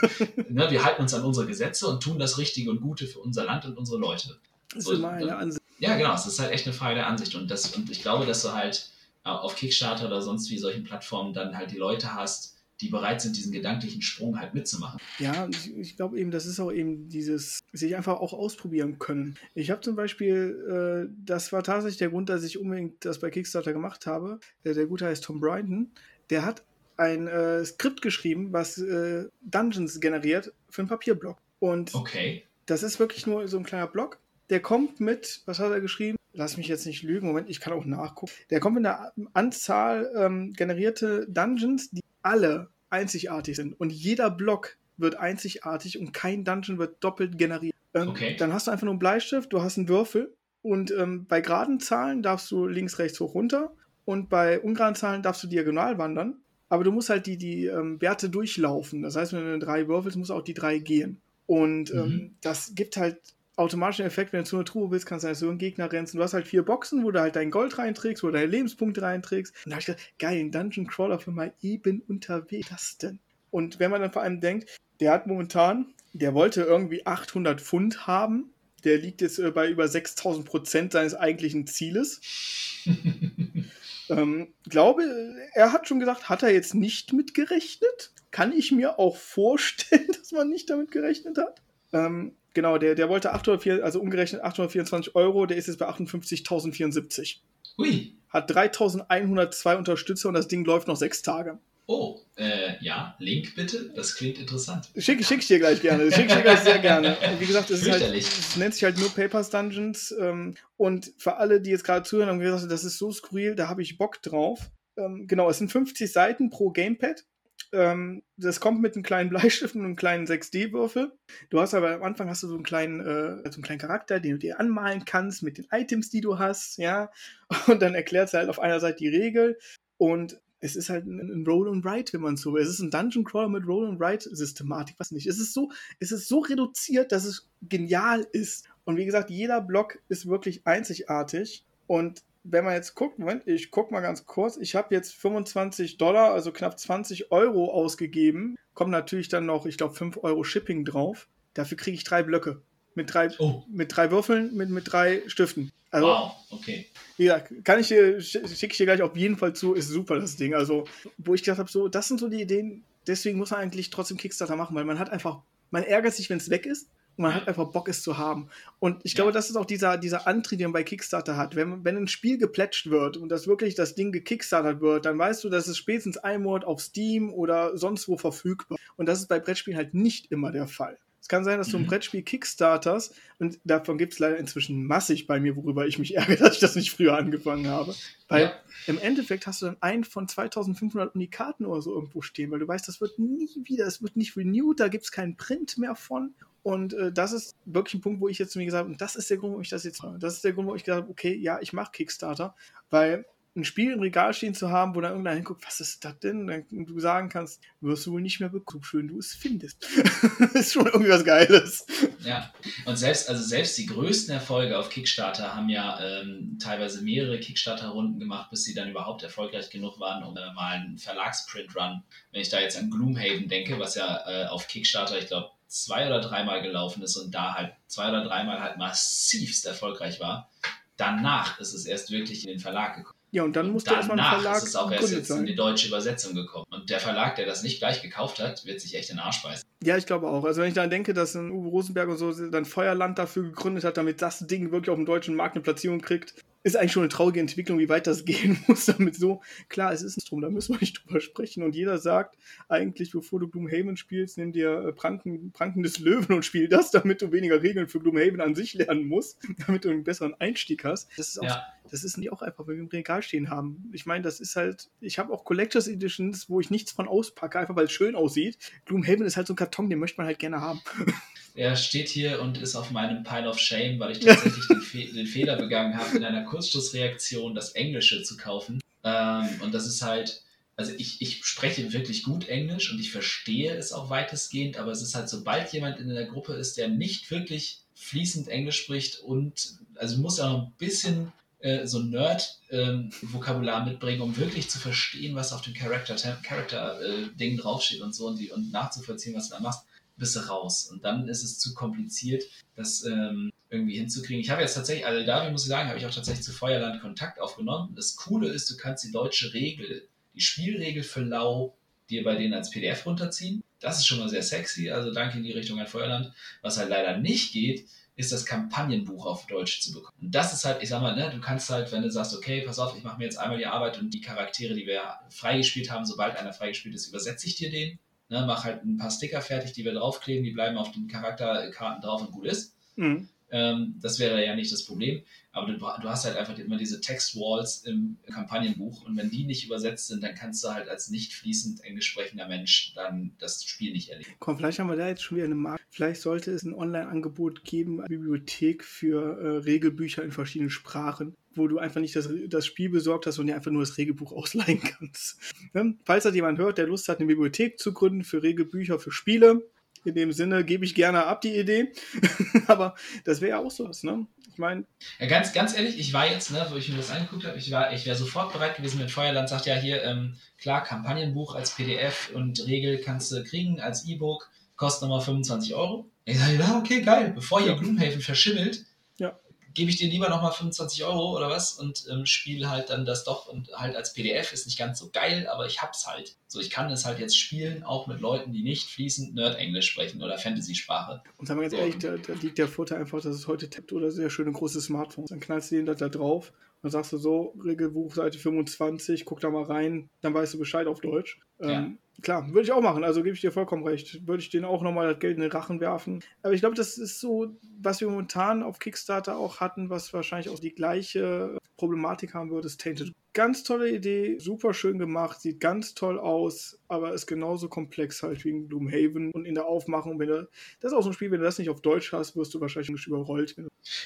ne, wir halten uns an unsere Gesetze und tun das Richtige und Gute für unser Land und unsere Leute. Das ist immer eine ne? Ansicht. Ja, genau. Es ist halt echt eine Frage der Ansicht. Und, das, und ich glaube, dass du halt äh, auf Kickstarter oder sonst wie solchen Plattformen dann halt die Leute hast, die bereit sind, diesen gedanklichen Sprung halt mitzumachen. Ja, ich, ich glaube eben, das ist auch eben dieses, sich einfach auch ausprobieren können. Ich habe zum Beispiel, äh, das war tatsächlich der Grund, dass ich unbedingt das bei Kickstarter gemacht habe. Der, der Gute heißt Tom Bryden der hat ein äh, Skript geschrieben, was äh, Dungeons generiert für einen Papierblock. Und okay. das ist wirklich nur so ein kleiner Block. Der kommt mit, was hat er geschrieben? Lass mich jetzt nicht lügen, Moment, ich kann auch nachgucken. Der kommt mit einer Anzahl ähm, generierte Dungeons, die alle einzigartig sind. Und jeder Block wird einzigartig und kein Dungeon wird doppelt generiert. Ähm, okay. Dann hast du einfach nur einen Bleistift, du hast einen Würfel und ähm, bei geraden Zahlen darfst du links, rechts, hoch, runter und bei ungeraden Zahlen darfst du diagonal wandern. Aber du musst halt die, die ähm, Werte durchlaufen. Das heißt, wenn du eine 3 würfelst, muss auch die 3 gehen. Und ähm, mhm. das gibt halt automatischen Effekt, wenn du zu einer Truhe willst, kannst du halt so einen Gegner rennen. Du hast halt vier Boxen, wo du halt dein Gold reinträgst, wo du deine Lebenspunkte reinträgst. Und da habe ich gedacht, geil, ein Dungeon Crawler für mal eben unterwegs. Was denn? Und wenn man dann vor allem denkt, der hat momentan, der wollte irgendwie 800 Pfund haben. Der liegt jetzt äh, bei über 6000 Prozent seines eigentlichen Zieles. Ähm, glaube, er hat schon gesagt, hat er jetzt nicht mit gerechnet. Kann ich mir auch vorstellen, dass man nicht damit gerechnet hat. Ähm, genau, der, der wollte 804, also umgerechnet 824 Euro, der ist jetzt bei 58.074. Ui. Hat 3102 Unterstützer und das Ding läuft noch sechs Tage. Oh, äh, ja, Link bitte. Das klingt interessant. Schick, schick ich dir gleich gerne. Schick ich dir gleich sehr gerne. Und wie gesagt, es, halt, es nennt sich halt nur Papers Dungeons. Ähm, und für alle, die jetzt gerade zuhören, haben gesagt, das ist so skurril, da habe ich Bock drauf. Ähm, genau, es sind 50 Seiten pro Gamepad. Ähm, das kommt mit einem kleinen Bleistift und einem kleinen 6D-Würfel. Du hast aber am Anfang hast du so einen kleinen, äh, so einen kleinen Charakter, den du dir anmalen kannst mit den Items, die du hast, ja. Und dann erklärt es halt auf einer Seite die Regel. Und es ist halt ein, Roll and Write, wenn man so will. Es ist ein Dungeon Crawler mit Roll and Write Systematik, was nicht. Es ist so, es ist so reduziert, dass es genial ist. Und wie gesagt, jeder Block ist wirklich einzigartig. Und wenn man jetzt guckt, Moment, ich guck mal ganz kurz, ich habe jetzt 25 Dollar, also knapp 20 Euro ausgegeben, kommen natürlich dann noch, ich glaube, 5 Euro Shipping drauf. Dafür kriege ich drei Blöcke. Mit drei, oh. mit drei Würfeln, mit, mit drei Stiften. Also, wow, okay. Gesagt, kann ich dir, schicke ich dir gleich auf jeden Fall zu, ist super das Ding. Also, wo ich gedacht habe, so, das sind so die Ideen, deswegen muss man eigentlich trotzdem Kickstarter machen, weil man hat einfach, man ärgert sich, wenn es weg ist, und man hat einfach Bock, es zu haben. Und ich glaube, das ist auch dieser, dieser Antrieb, den man bei Kickstarter hat. Wenn, wenn ein Spiel geplätscht wird und das wirklich das Ding gekickstartert wird, dann weißt du, dass es spätestens ein Monat auf Steam oder sonst wo verfügbar. Und das ist bei Brettspielen halt nicht immer der Fall. Es kann sein, dass du ein mhm. Brettspiel Kickstarters, und davon gibt es leider inzwischen massig bei mir, worüber ich mich ärgere, dass ich das nicht früher angefangen habe. Weil ja. im Endeffekt hast du dann einen von 2500 Unikaten oder so irgendwo stehen, weil du weißt, das wird nie wieder, es wird nicht renewed, da gibt es keinen Print mehr von. Und äh, das ist wirklich ein Punkt, wo ich jetzt zu mir gesagt habe, und das ist der Grund, warum ich das jetzt mache. Das ist der Grund, wo ich gesagt habe, okay, ja, ich mache Kickstarter, weil ein Spiel im Regal stehen zu haben, wo dann irgendeiner hinguckt, was ist das denn? Und du sagen kannst, wirst du wohl nicht mehr bekommen, schön du es findest. ist schon irgendwie was Geiles. Ja, und selbst, also selbst die größten Erfolge auf Kickstarter haben ja ähm, teilweise mehrere Kickstarter-Runden gemacht, bis sie dann überhaupt erfolgreich genug waren, um äh, mal einen Verlagsprint-Run, wenn ich da jetzt an Gloomhaven denke, was ja äh, auf Kickstarter, ich glaube, zwei oder dreimal gelaufen ist und da halt zwei oder dreimal halt massivst erfolgreich war. Danach ist es erst wirklich in den Verlag gekommen. Ja, und dann musste erstmal ein Verlag. ist es auch erst jetzt in die deutsche Übersetzung gekommen. Und der Verlag, der das nicht gleich gekauft hat, wird sich echt in den Arsch beißen. Ja, ich glaube auch. Also wenn ich daran denke, dass ein Uwe Rosenberg und so dann Feuerland dafür gegründet hat, damit das Ding wirklich auf dem deutschen Markt eine Platzierung kriegt, ist eigentlich schon eine traurige Entwicklung, wie weit das gehen muss, damit so, klar, es ist ein Strom, da müssen wir nicht drüber sprechen. Und jeder sagt eigentlich, bevor du Gloomhaven spielst, nimm dir äh, Pranken, Pranken des Löwen und spiel das, damit du weniger Regeln für Gloomhaven an sich lernen musst, damit du einen besseren Einstieg hast. Das ist auch, ja. Das ist nicht auch einfach, weil wir im Regal stehen haben. Ich meine, das ist halt, ich habe auch Collectors Editions, wo ich nichts von auspacke, einfach weil es schön aussieht. Gloomhaven ist halt so ein Karton, den möchte man halt gerne haben. Er steht hier und ist auf meinem Pile of Shame, weil ich tatsächlich den, Fe den, Fehler begangen habe, in einer Kurzschlussreaktion das Englische zu kaufen. Ähm, und das ist halt, also ich, ich spreche wirklich gut Englisch und ich verstehe es auch weitestgehend, aber es ist halt, sobald jemand in der Gruppe ist, der nicht wirklich fließend Englisch spricht und also muss auch noch ein bisschen äh, so Nerd-Vokabular ähm, mitbringen, um wirklich zu verstehen, was auf dem Character-Ding Character, äh, draufsteht und so und, die, und nachzuvollziehen, was du da machst bist du raus. Und dann ist es zu kompliziert, das ähm, irgendwie hinzukriegen. Ich habe jetzt tatsächlich, also da muss ich sagen, habe ich auch tatsächlich zu Feuerland Kontakt aufgenommen. Das Coole ist, du kannst die deutsche Regel, die Spielregel für Lau, dir bei denen als PDF runterziehen. Das ist schon mal sehr sexy, also danke in die Richtung an Feuerland. Was halt leider nicht geht, ist das Kampagnenbuch auf Deutsch zu bekommen. Und das ist halt, ich sag mal, ne, du kannst halt, wenn du sagst, okay, pass auf, ich mache mir jetzt einmal die Arbeit und die Charaktere, die wir freigespielt haben, sobald einer freigespielt ist, übersetze ich dir den Ne, mach halt ein paar Sticker fertig, die wir draufkleben, die bleiben auf den Charakterkarten drauf und gut ist. Mhm. Ähm, das wäre ja nicht das Problem. Aber du, du, hast halt einfach immer diese Textwalls im Kampagnenbuch und wenn die nicht übersetzt sind, dann kannst du halt als nicht fließend englisch sprechender Mensch dann das Spiel nicht erleben. Komm, vielleicht haben wir da jetzt schon wieder eine Marke. Vielleicht sollte es ein Online-Angebot geben, eine Bibliothek für äh, Regelbücher in verschiedenen Sprachen, wo du einfach nicht das, das Spiel besorgt hast und dir einfach nur das Regelbuch ausleihen kannst. Ne? Falls das jemand hört, der Lust hat, eine Bibliothek zu gründen für Regelbücher für Spiele, in dem Sinne gebe ich gerne ab die Idee. Aber das wäre ja auch sowas, ne? Ich meine. Ja, ganz, ganz ehrlich, ich war jetzt, ne, wo ich mir das angeguckt habe, ich, ich wäre sofort bereit gewesen, mit Feuerland sagt ja hier, ähm, klar, Kampagnenbuch als PDF und Regel kannst du kriegen als E-Book, kostet nochmal 25 Euro. Ich sage, ja, okay, geil, bevor hier Gloomhaven verschimmelt, gebe ich dir lieber nochmal 25 Euro oder was und ähm, spiele halt dann das doch und halt als PDF ist nicht ganz so geil, aber ich hab's halt. So, ich kann es halt jetzt spielen, auch mit Leuten, die nicht fließend Nerd-Englisch sprechen oder Fantasy-Sprache. Und sagen wir ganz so. ehrlich, da, da, liegt der Vorteil einfach, dass es heute tappt oder sehr schöne große Smartphones. Dann knallst du den da, da drauf dann sagst du so, Regelbuch Seite 25, guck da mal rein, dann weißt du Bescheid auf Deutsch. Ja. Ähm, klar, würde ich auch machen, also gebe ich dir vollkommen recht. Würde ich denen auch nochmal das Geld in den Rachen werfen. Aber ich glaube, das ist so, was wir momentan auf Kickstarter auch hatten, was wahrscheinlich auch die gleiche Problematik haben würde, ist Tainted. Ganz tolle Idee, super schön gemacht, sieht ganz toll aus, aber ist genauso komplex halt wie in Gloomhaven und in der Aufmachung. Wenn du, das ist auch so ein Spiel, wenn du das nicht auf Deutsch hast, wirst du wahrscheinlich nicht überrollt.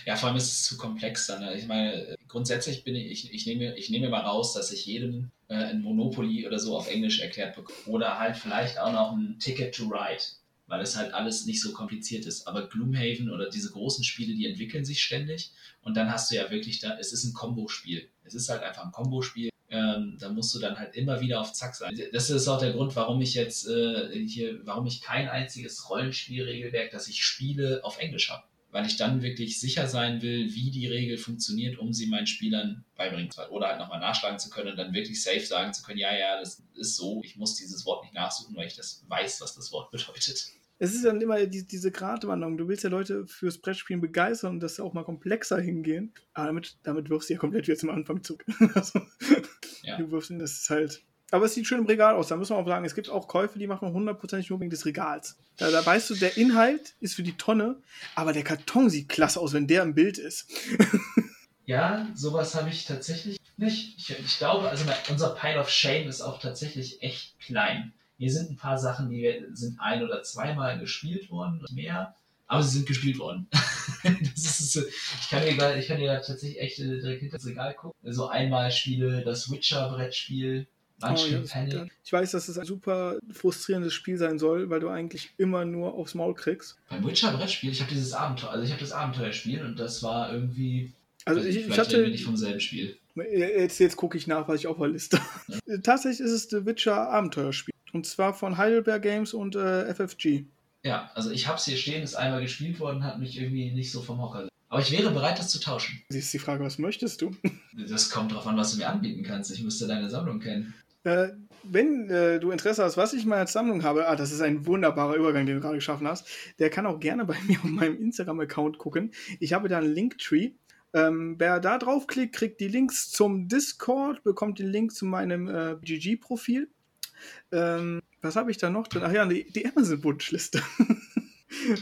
Ja, vor allem ist es zu komplex dann. Ne? Ich meine, grundsätzlich bin ich, ich, ich, nehme, ich nehme mal raus, dass ich jedem äh, ein Monopoly oder so auf Englisch erklärt bekomme. Oder halt vielleicht auch noch ein Ticket to Ride weil es halt alles nicht so kompliziert ist. Aber Gloomhaven oder diese großen Spiele, die entwickeln sich ständig und dann hast du ja wirklich da, es ist ein Kombo-Spiel. Es ist halt einfach ein Kombo-Spiel. Ähm, da musst du dann halt immer wieder auf Zack sein. Das ist auch der Grund, warum ich jetzt äh, hier, warum ich kein einziges Rollenspielregelwerk, das ich spiele, auf Englisch habe weil ich dann wirklich sicher sein will, wie die Regel funktioniert, um sie meinen Spielern beibringen zu können. Oder halt nochmal nachschlagen zu können und dann wirklich safe sagen zu können, ja, ja, das ist so, ich muss dieses Wort nicht nachsuchen, weil ich das weiß, was das Wort bedeutet. Es ist dann immer die, diese Gratwanderung. Du willst ja Leute fürs Brettspielen begeistern und das auch mal komplexer hingehen. Aber damit, damit wirfst du ja komplett wieder zum Anfang zurück. also, ja. Du wirfst ihn, das ist halt aber es sieht schön im Regal aus. Da muss man auch sagen, es gibt auch Käufe, die machen hundertprozentig nur wegen des Regals. Da, da weißt du, der Inhalt ist für die Tonne, aber der Karton sieht klasse aus, wenn der im Bild ist. ja, sowas habe ich tatsächlich nicht. Ich, ich glaube, also unser Pile of Shame ist auch tatsächlich echt klein. Hier sind ein paar Sachen, die sind ein- oder zweimal gespielt worden, mehr, aber sie sind gespielt worden. ist, ich, kann kann hier tatsächlich echt direkt hinter das Regal gucken. Also einmal spiele das Witcher-Brettspiel, Oh, ja, ich weiß, dass es ein super frustrierendes Spiel sein soll, weil du eigentlich immer nur aufs Maul kriegst. Beim Witcher-Brettspiel, ich habe dieses Abenteuer, also ich habe das Abenteuerspiel und das war irgendwie. Also ich, ich hatte. Nicht vom selben Spiel. Jetzt, jetzt gucke ich nach, was ich auf der Liste ja. Tatsächlich ist es The Witcher Abenteuerspiel. Und zwar von Heidelberg Games und äh, FFG. Ja, also ich habe es hier stehen, ist einmal gespielt worden, hat mich irgendwie nicht so vom Hocker. Aber ich wäre bereit, das zu tauschen. Sie ist die Frage, was möchtest du? Das kommt darauf an, was du mir anbieten kannst. Ich müsste deine Sammlung kennen. Äh, wenn äh, du Interesse hast, was ich in meiner Sammlung habe, ah, das ist ein wunderbarer Übergang, den du gerade geschaffen hast, der kann auch gerne bei mir auf meinem Instagram-Account gucken. Ich habe da einen Linktree. Ähm, wer da draufklickt, kriegt die Links zum Discord, bekommt den Link zu meinem äh, GG-Profil. Ähm, was habe ich da noch drin? Ach ja, die, die Amazon-Wunschliste.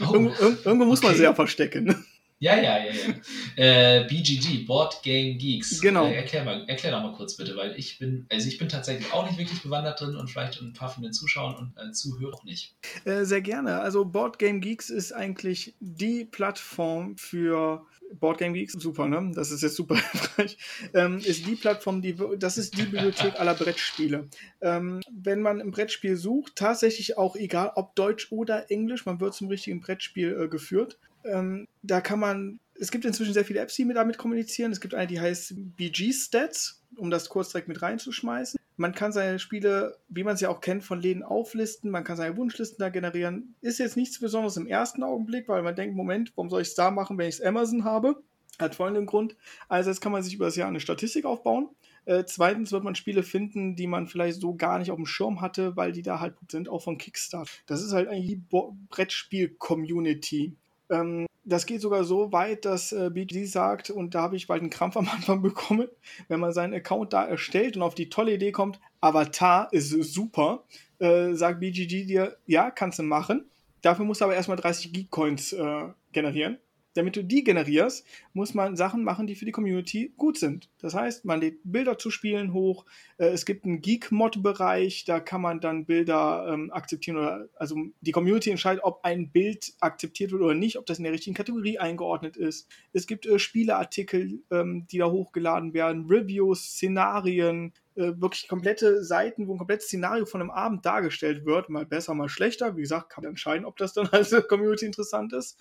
Oh. irgendwo, irgendwo muss okay. man sie ja verstecken. Ja, ja, ja, ja. Äh, BGG, Board Game Geeks. Genau. Äh, erklär, mal, erklär doch mal kurz bitte, weil ich bin, also ich bin tatsächlich auch nicht wirklich bewandert drin und vielleicht ein paar von den Zuschauern und äh, Zuhörern auch nicht. Äh, sehr gerne. Also Board Game Geeks ist eigentlich die Plattform für Board Game Geeks, super, ne? Das ist jetzt super hilfreich. Ähm, ist die Plattform, die, das ist die Bibliothek aller Brettspiele. Ähm, wenn man ein Brettspiel sucht, tatsächlich auch egal, ob Deutsch oder Englisch, man wird zum richtigen Brettspiel äh, geführt. Ähm, da kann man, es gibt inzwischen sehr viele Apps, die damit kommunizieren. Es gibt eine, die heißt BG Stats, um das kurz direkt mit reinzuschmeißen. Man kann seine Spiele, wie man sie auch kennt, von Läden auflisten. Man kann seine Wunschlisten da generieren. Ist jetzt nichts Besonderes im ersten Augenblick, weil man denkt, Moment, warum soll ich es da machen, wenn ich es Amazon habe? Hat folgenden Grund. Also jetzt kann man sich über das Jahr eine Statistik aufbauen. Äh, zweitens wird man Spiele finden, die man vielleicht so gar nicht auf dem Schirm hatte, weil die da halt sind, auch von Kickstarter. Das ist halt eigentlich die Brettspiel-Community. Ähm, das geht sogar so weit, dass äh, BG sagt, und da habe ich bald einen Krampf am Anfang bekommen, wenn man seinen Account da erstellt und auf die tolle Idee kommt, Avatar ist super, äh, sagt BGG dir, ja, kannst du machen. Dafür musst du aber erstmal 30 Geek-Coins äh, generieren damit du die generierst, muss man Sachen machen, die für die Community gut sind. Das heißt, man lädt Bilder zu Spielen hoch. Äh, es gibt einen Geek-Mod-Bereich, da kann man dann Bilder ähm, akzeptieren oder also die Community entscheidet, ob ein Bild akzeptiert wird oder nicht, ob das in der richtigen Kategorie eingeordnet ist. Es gibt äh, Spieleartikel, ähm, die da hochgeladen werden, Reviews, Szenarien, äh, wirklich komplette Seiten, wo ein komplettes Szenario von einem Abend dargestellt wird, mal besser, mal schlechter. Wie gesagt, kann man entscheiden, ob das dann als Community interessant ist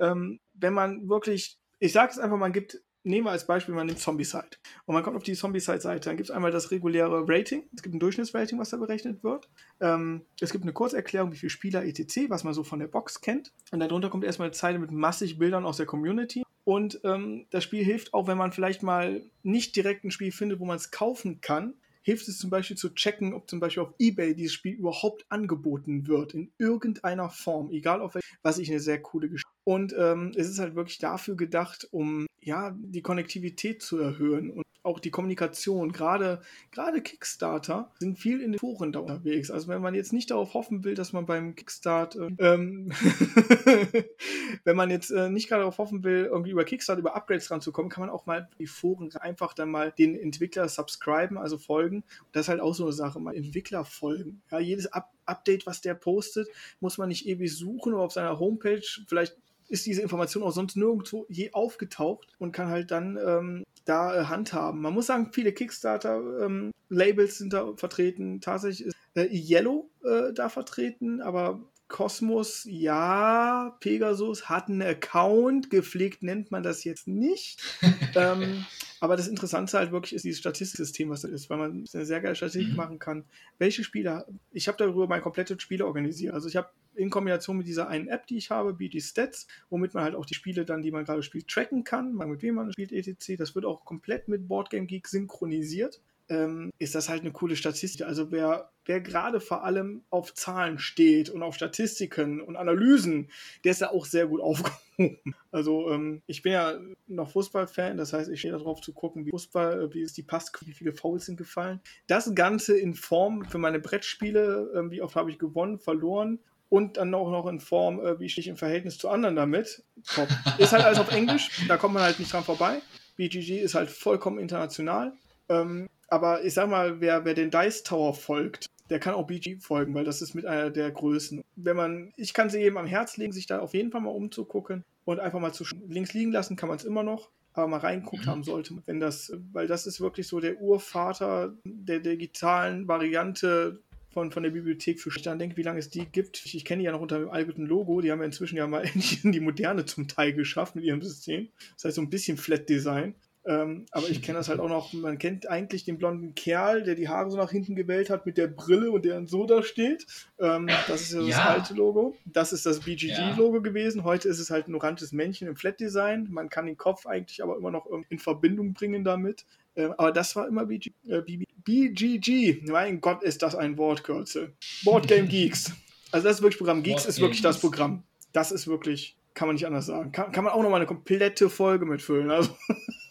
ähm, wenn man wirklich, ich sage es einfach, man gibt, nehmen wir als Beispiel, man nimmt Zombie-Side. Und man kommt auf die Zombie-Side-Seite, dann gibt es einmal das reguläre Rating, es gibt ein Durchschnittsrating, was da berechnet wird. Ähm, es gibt eine Kurzerklärung, wie viele Spieler etc., was man so von der Box kennt. Und darunter kommt erstmal eine Zeile mit massig Bildern aus der Community. Und ähm, das Spiel hilft auch, wenn man vielleicht mal nicht direkt ein Spiel findet, wo man es kaufen kann, hilft es zum Beispiel zu checken, ob zum Beispiel auf Ebay dieses Spiel überhaupt angeboten wird, in irgendeiner Form, egal auf welche, was ich eine sehr coole Geschichte. Und ähm, es ist halt wirklich dafür gedacht, um ja die Konnektivität zu erhöhen und auch die Kommunikation. Gerade gerade Kickstarter sind viel in den Foren da unterwegs. Also wenn man jetzt nicht darauf hoffen will, dass man beim Kickstart, ähm, wenn man jetzt äh, nicht gerade darauf hoffen will, irgendwie über Kickstart über Upgrades ranzukommen, kann man auch mal die Foren einfach dann mal den Entwickler subscriben, also folgen. Das ist halt auch so eine Sache, mal Entwickler folgen. Ja, jedes Up Update, was der postet, muss man nicht ewig suchen oder auf seiner Homepage vielleicht ist diese Information auch sonst nirgendwo je aufgetaucht und kann halt dann ähm, da äh, handhaben. Man muss sagen, viele Kickstarter-Labels ähm, sind da vertreten. Tatsächlich ist äh, Yellow äh, da vertreten, aber Cosmos, ja, Pegasus hat einen Account, gepflegt nennt man das jetzt nicht. ähm, aber das Interessante halt wirklich ist dieses Statistiksystem, was das ist, weil man eine sehr geile Statistik mhm. machen kann. Welche Spieler, ich habe darüber mein komplettes Spiel organisiert. Also ich habe in Kombination mit dieser einen App, die ich habe, BG Stats, womit man halt auch die Spiele dann, die man gerade spielt, tracken kann, mit wem man spielt, etc. Das wird auch komplett mit Boardgame Geek synchronisiert ähm, ist das halt eine coole Statistik. Also wer, wer gerade vor allem auf Zahlen steht und auf Statistiken und Analysen, der ist ja auch sehr gut aufgehoben. Also ähm, ich bin ja noch Fußballfan, das heißt, ich stehe darauf zu gucken, wie Fußball, äh, wie ist die Pass, wie viele Fouls sind gefallen. Das Ganze in Form für meine Brettspiele, äh, wie oft habe ich gewonnen, verloren und dann auch noch in Form, äh, wie stehe ich im Verhältnis zu anderen damit. Top. Ist halt alles auf Englisch, da kommt man halt nicht dran vorbei. BGG ist halt vollkommen international. Ähm, aber ich sag mal, wer, wer den Dice Tower folgt, der kann auch BG folgen, weil das ist mit einer der Größen. Wenn man, ich kann sie jedem am Herz legen, sich da auf jeden Fall mal umzugucken und einfach mal zu links liegen lassen, kann man es immer noch, aber mal reinguckt haben sollte, wenn das, weil das ist wirklich so der Urvater der digitalen Variante von, von der Bibliothek für dann denke, wie lange es die gibt. Ich, ich kenne die ja noch unter dem alten Logo. Die haben ja inzwischen ja mal endlich in die Moderne zum Teil geschafft mit ihrem System. Das heißt, so ein bisschen Flat Design. Ähm, aber ich kenne das halt auch noch, man kennt eigentlich den blonden Kerl, der die Haare so nach hinten gewählt hat mit der Brille und der dann so da steht. Ähm, das ist ja das ja. alte Logo. Das ist das BGG-Logo ja. gewesen. Heute ist es halt ein oranges Männchen im Flat-Design. Man kann den Kopf eigentlich aber immer noch in Verbindung bringen damit. Ähm, aber das war immer BG, äh, BGG. Mein Gott, ist das ein Wortkürzel. Board Game Geeks. Also das ist wirklich Programm. Geeks Board ist wirklich das Programm. Das ist wirklich, kann man nicht anders sagen. Kann, kann man auch noch mal eine komplette Folge mitfüllen. Also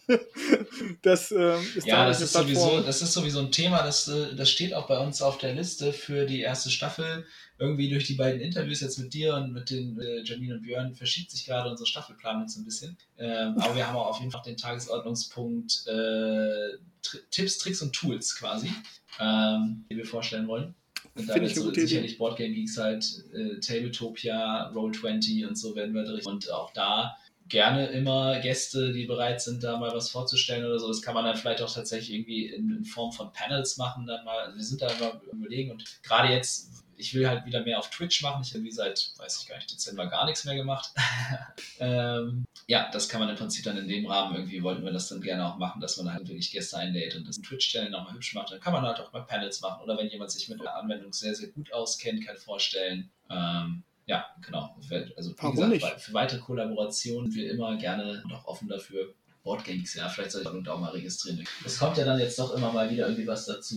das äh, ist ja, das ist, sowieso, das ist sowieso ein Thema, das, äh, das steht auch bei uns auf der Liste für die erste Staffel. Irgendwie durch die beiden Interviews jetzt mit dir und mit den äh, Janine und Björn verschiebt sich gerade unsere Staffelplanung so ein bisschen. Ähm, aber wir haben auch auf jeden Fall den Tagesordnungspunkt äh, Tipps, Tricks und Tools quasi, ähm, die wir vorstellen wollen. Und da wird so sicherlich Boardgame Geeks halt, äh, Tabletopia, Roll20 und so werden wir drin. Und auch da gerne immer Gäste, die bereit sind, da mal was vorzustellen oder so. Das kann man dann vielleicht auch tatsächlich irgendwie in, in Form von Panels machen. Dann mal, wir sind da immer überlegen und gerade jetzt, ich will halt wieder mehr auf Twitch machen. Ich habe wie seit, weiß ich gar nicht, Dezember gar nichts mehr gemacht. ähm, ja, das kann man im Prinzip dann in dem Rahmen irgendwie, wollten wir das dann gerne auch machen, dass man halt wirklich Gäste einlädt und das in Twitch-Channel nochmal hübsch macht. Dann kann man halt auch mal Panels machen oder wenn jemand sich mit der Anwendung sehr, sehr gut auskennt, kann vorstellen. Ähm, ja, genau. Also, wie gesagt, nicht? für weitere Kollaborationen wir immer gerne noch offen dafür. Boardgames, ja, vielleicht soll ich auch mal registrieren. Es kommt ja dann jetzt doch immer mal wieder irgendwie was dazu.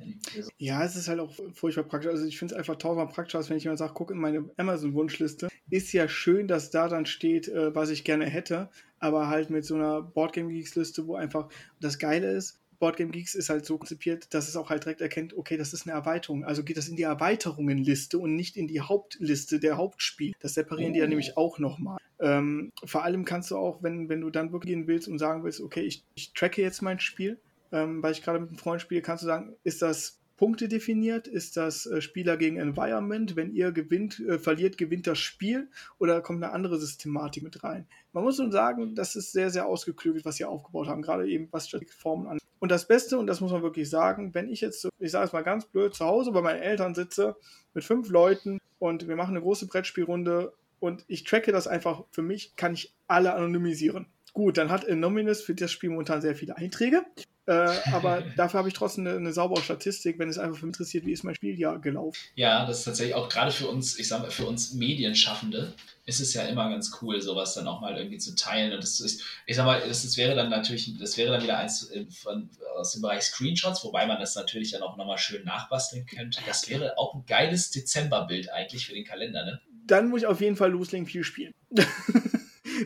Ja, es ist halt auch furchtbar praktisch. Also ich finde es einfach tausendmal praktisch, als wenn ich jemand sagt, guck in meine Amazon-Wunschliste. Ist ja schön, dass da dann steht, äh, was ich gerne hätte, aber halt mit so einer Boardgame Geeks-Liste, wo einfach das Geile ist, Boardgame Geeks ist halt so konzipiert, dass es auch halt direkt erkennt, okay, das ist eine Erweiterung. Also geht das in die Erweiterungenliste und nicht in die Hauptliste der Hauptspiel. Das separieren oh. die ja nämlich auch nochmal. Ähm, vor allem kannst du auch, wenn, wenn du dann wirklich gehen willst und sagen willst, okay, ich, ich tracke jetzt mein Spiel, ähm, weil ich gerade mit einem Freund spiele, kannst du sagen, ist das Punkte definiert? Ist das äh, Spieler gegen Environment? Wenn ihr gewinnt, äh, verliert, gewinnt das Spiel? Oder kommt eine andere Systematik mit rein? Man muss nun sagen, das ist sehr, sehr ausgeklügelt, was sie aufgebaut haben, gerade eben was Formen an. Und das Beste, und das muss man wirklich sagen, wenn ich jetzt, ich sage es mal ganz blöd, zu Hause bei meinen Eltern sitze mit fünf Leuten und wir machen eine große Brettspielrunde und ich tracke das einfach für mich, kann ich alle anonymisieren. Gut, dann hat Nominis für das Spiel momentan sehr viele Einträge. Äh, aber dafür habe ich trotzdem eine, eine, saubere Statistik, wenn es einfach für mich interessiert, wie ist mein Spieljahr gelaufen. Ja, das ist tatsächlich auch gerade für uns, ich sag mal, für uns Medienschaffende ist es ja immer ganz cool, sowas dann auch mal irgendwie zu teilen. Und das ist, ich sag mal, das, das wäre dann natürlich, das wäre dann wieder eins von, aus dem Bereich Screenshots, wobei man das natürlich dann auch nochmal schön nachbasteln könnte. Das wäre auch ein geiles Dezemberbild eigentlich für den Kalender, ne? Dann muss ich auf jeden Fall loslegen, viel spielen.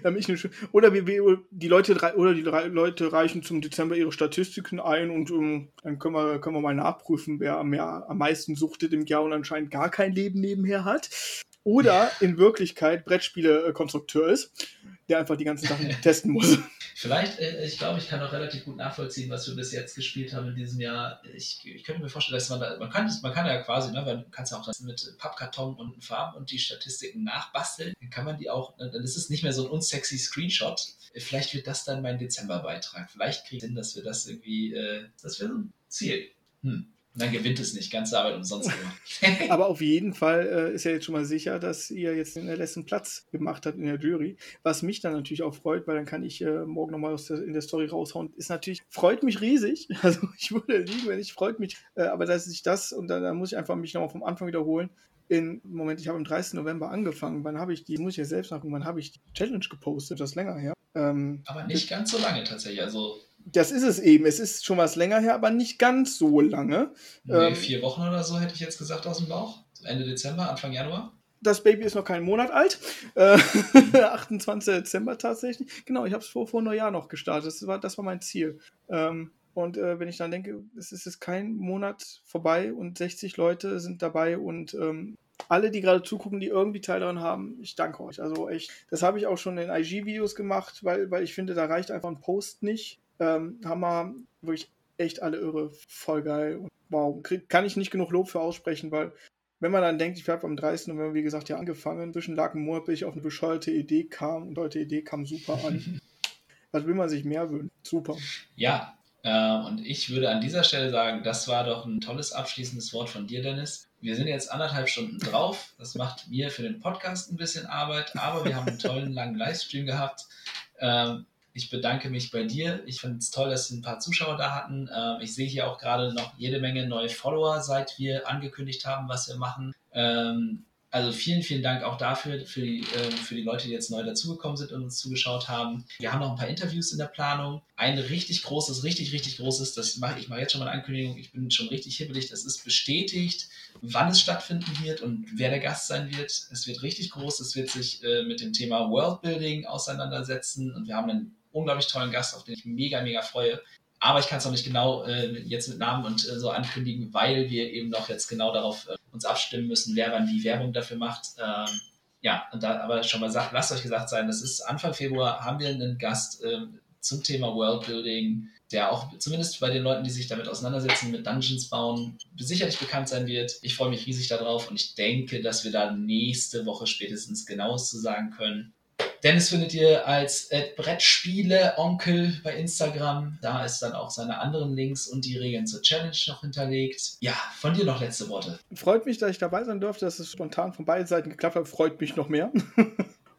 damit ich oder wir, die Leute oder die Leute reichen zum Dezember ihre Statistiken ein und um, ähm, dann können wir, können wir mal nachprüfen, wer mehr, am meisten suchtet im Jahr und anscheinend gar kein Leben nebenher hat. Oder in Wirklichkeit Brettspiele-Konstrukteur ist der einfach die ganzen Sachen testen muss. Vielleicht, äh, ich glaube, ich kann auch relativ gut nachvollziehen, was wir bis jetzt gespielt haben in diesem Jahr. Ich, ich könnte mir vorstellen, dass man da, man kann, man kann ja quasi, ne, du kannst ja auch das mit Pappkarton und Farben und die Statistiken nachbasteln, dann kann man die auch, dann ist es nicht mehr so ein unsexy Screenshot. Vielleicht wird das dann mein Dezember-Beitrag. Vielleicht kriegt Sinn, dass wir das irgendwie, äh, das wäre so ein Ziel. Hm. Dann gewinnt es nicht, ganze Arbeit umsonst gemacht. Aber auf jeden Fall äh, ist ja jetzt schon mal sicher, dass ihr jetzt den letzten Platz gemacht habt in der Jury. Was mich dann natürlich auch freut, weil dann kann ich äh, morgen nochmal in der Story raushauen. Ist natürlich, freut mich riesig. Also ich würde liegen, wenn ich freut mich. Äh, aber dass ich das und dann, dann muss ich einfach mich nochmal vom Anfang wiederholen. In, Moment, ich habe am 30. November angefangen. Wann habe ich die, muss ich ja selbst nachgucken, wann habe ich die Challenge gepostet? Das ist länger her. Ähm, aber nicht ganz so lange tatsächlich. Also das ist es eben. Es ist schon was länger her, aber nicht ganz so lange. Nee, ähm, vier Wochen oder so hätte ich jetzt gesagt aus dem Bauch. Ende Dezember, Anfang Januar. Das Baby ist noch keinen Monat alt. Äh, 28. Dezember tatsächlich. Genau, ich habe es vor, vor Neujahr noch gestartet. Das war, das war mein Ziel. Ähm, und äh, wenn ich dann denke, es ist jetzt kein Monat vorbei und 60 Leute sind dabei und ähm, alle, die gerade zugucken, die irgendwie Teil daran haben, ich danke euch. Also echt, das habe ich auch schon in IG-Videos gemacht, weil, weil ich finde, da reicht einfach ein Post nicht. Ähm, haben wir wirklich echt alle irre, voll geil. Und wow, kann ich nicht genug Lob für aussprechen, weil wenn man dann denkt, ich habe am 30. November, wie gesagt, ja angefangen, zwischen lag ein Monat, bis ich auf eine bescheuerte Idee kam und heute Idee kam super an. Was will man sich mehr wünschen? Super. Ja, äh, und ich würde an dieser Stelle sagen, das war doch ein tolles abschließendes Wort von dir, Dennis. Wir sind jetzt anderthalb Stunden drauf. Das macht mir für den Podcast ein bisschen Arbeit, aber wir haben einen tollen langen Livestream gehabt. Ähm, ich bedanke mich bei dir. Ich finde es toll, dass wir ein paar Zuschauer da hatten. Ähm, ich sehe hier auch gerade noch jede Menge neue Follower, seit wir angekündigt haben, was wir machen. Ähm, also vielen, vielen Dank auch dafür, für die, äh, für die Leute, die jetzt neu dazugekommen sind und uns zugeschaut haben. Wir haben noch ein paar Interviews in der Planung. Ein richtig großes, richtig, richtig großes, das mache ich mache jetzt schon mal eine Ankündigung, ich bin schon richtig hibbelig, das ist bestätigt, wann es stattfinden wird und wer der Gast sein wird. Es wird richtig groß, es wird sich äh, mit dem Thema Worldbuilding auseinandersetzen und wir haben einen unglaublich tollen Gast, auf den ich mega, mega freue. Aber ich kann es noch nicht genau äh, jetzt mit Namen und äh, so ankündigen, weil wir eben noch jetzt genau darauf äh, uns abstimmen müssen, wer wann die Werbung dafür macht. Ähm, ja, und da aber schon mal sagt, lasst euch gesagt sein, das ist Anfang Februar haben wir einen Gast ähm, zum Thema Worldbuilding, der auch zumindest bei den Leuten, die sich damit auseinandersetzen, mit Dungeons bauen, sicherlich bekannt sein wird. Ich freue mich riesig darauf und ich denke, dass wir da nächste Woche spätestens genaues zu sagen können. Dennis findet ihr als Brettspiele-Onkel bei Instagram. Da ist dann auch seine anderen Links und die Regeln zur Challenge noch hinterlegt. Ja, von dir noch letzte Worte. Freut mich, dass ich dabei sein durfte, dass es spontan von beiden Seiten geklappt hat. Freut mich noch mehr.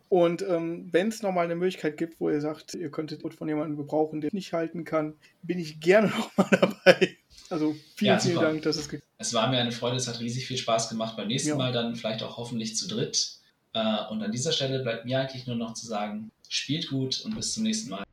Und ähm, wenn es nochmal eine Möglichkeit gibt, wo ihr sagt, ihr könntet von jemandem gebrauchen, der nicht halten kann, bin ich gerne nochmal dabei. Also vielen, ja, vielen Dank, dass es geklappt hat. Es war mir eine Freude, es hat riesig viel Spaß gemacht. Beim nächsten ja. Mal dann vielleicht auch hoffentlich zu dritt. Äh, und an dieser Stelle bleibt mir eigentlich nur noch zu sagen, spielt gut und bis zum nächsten Mal.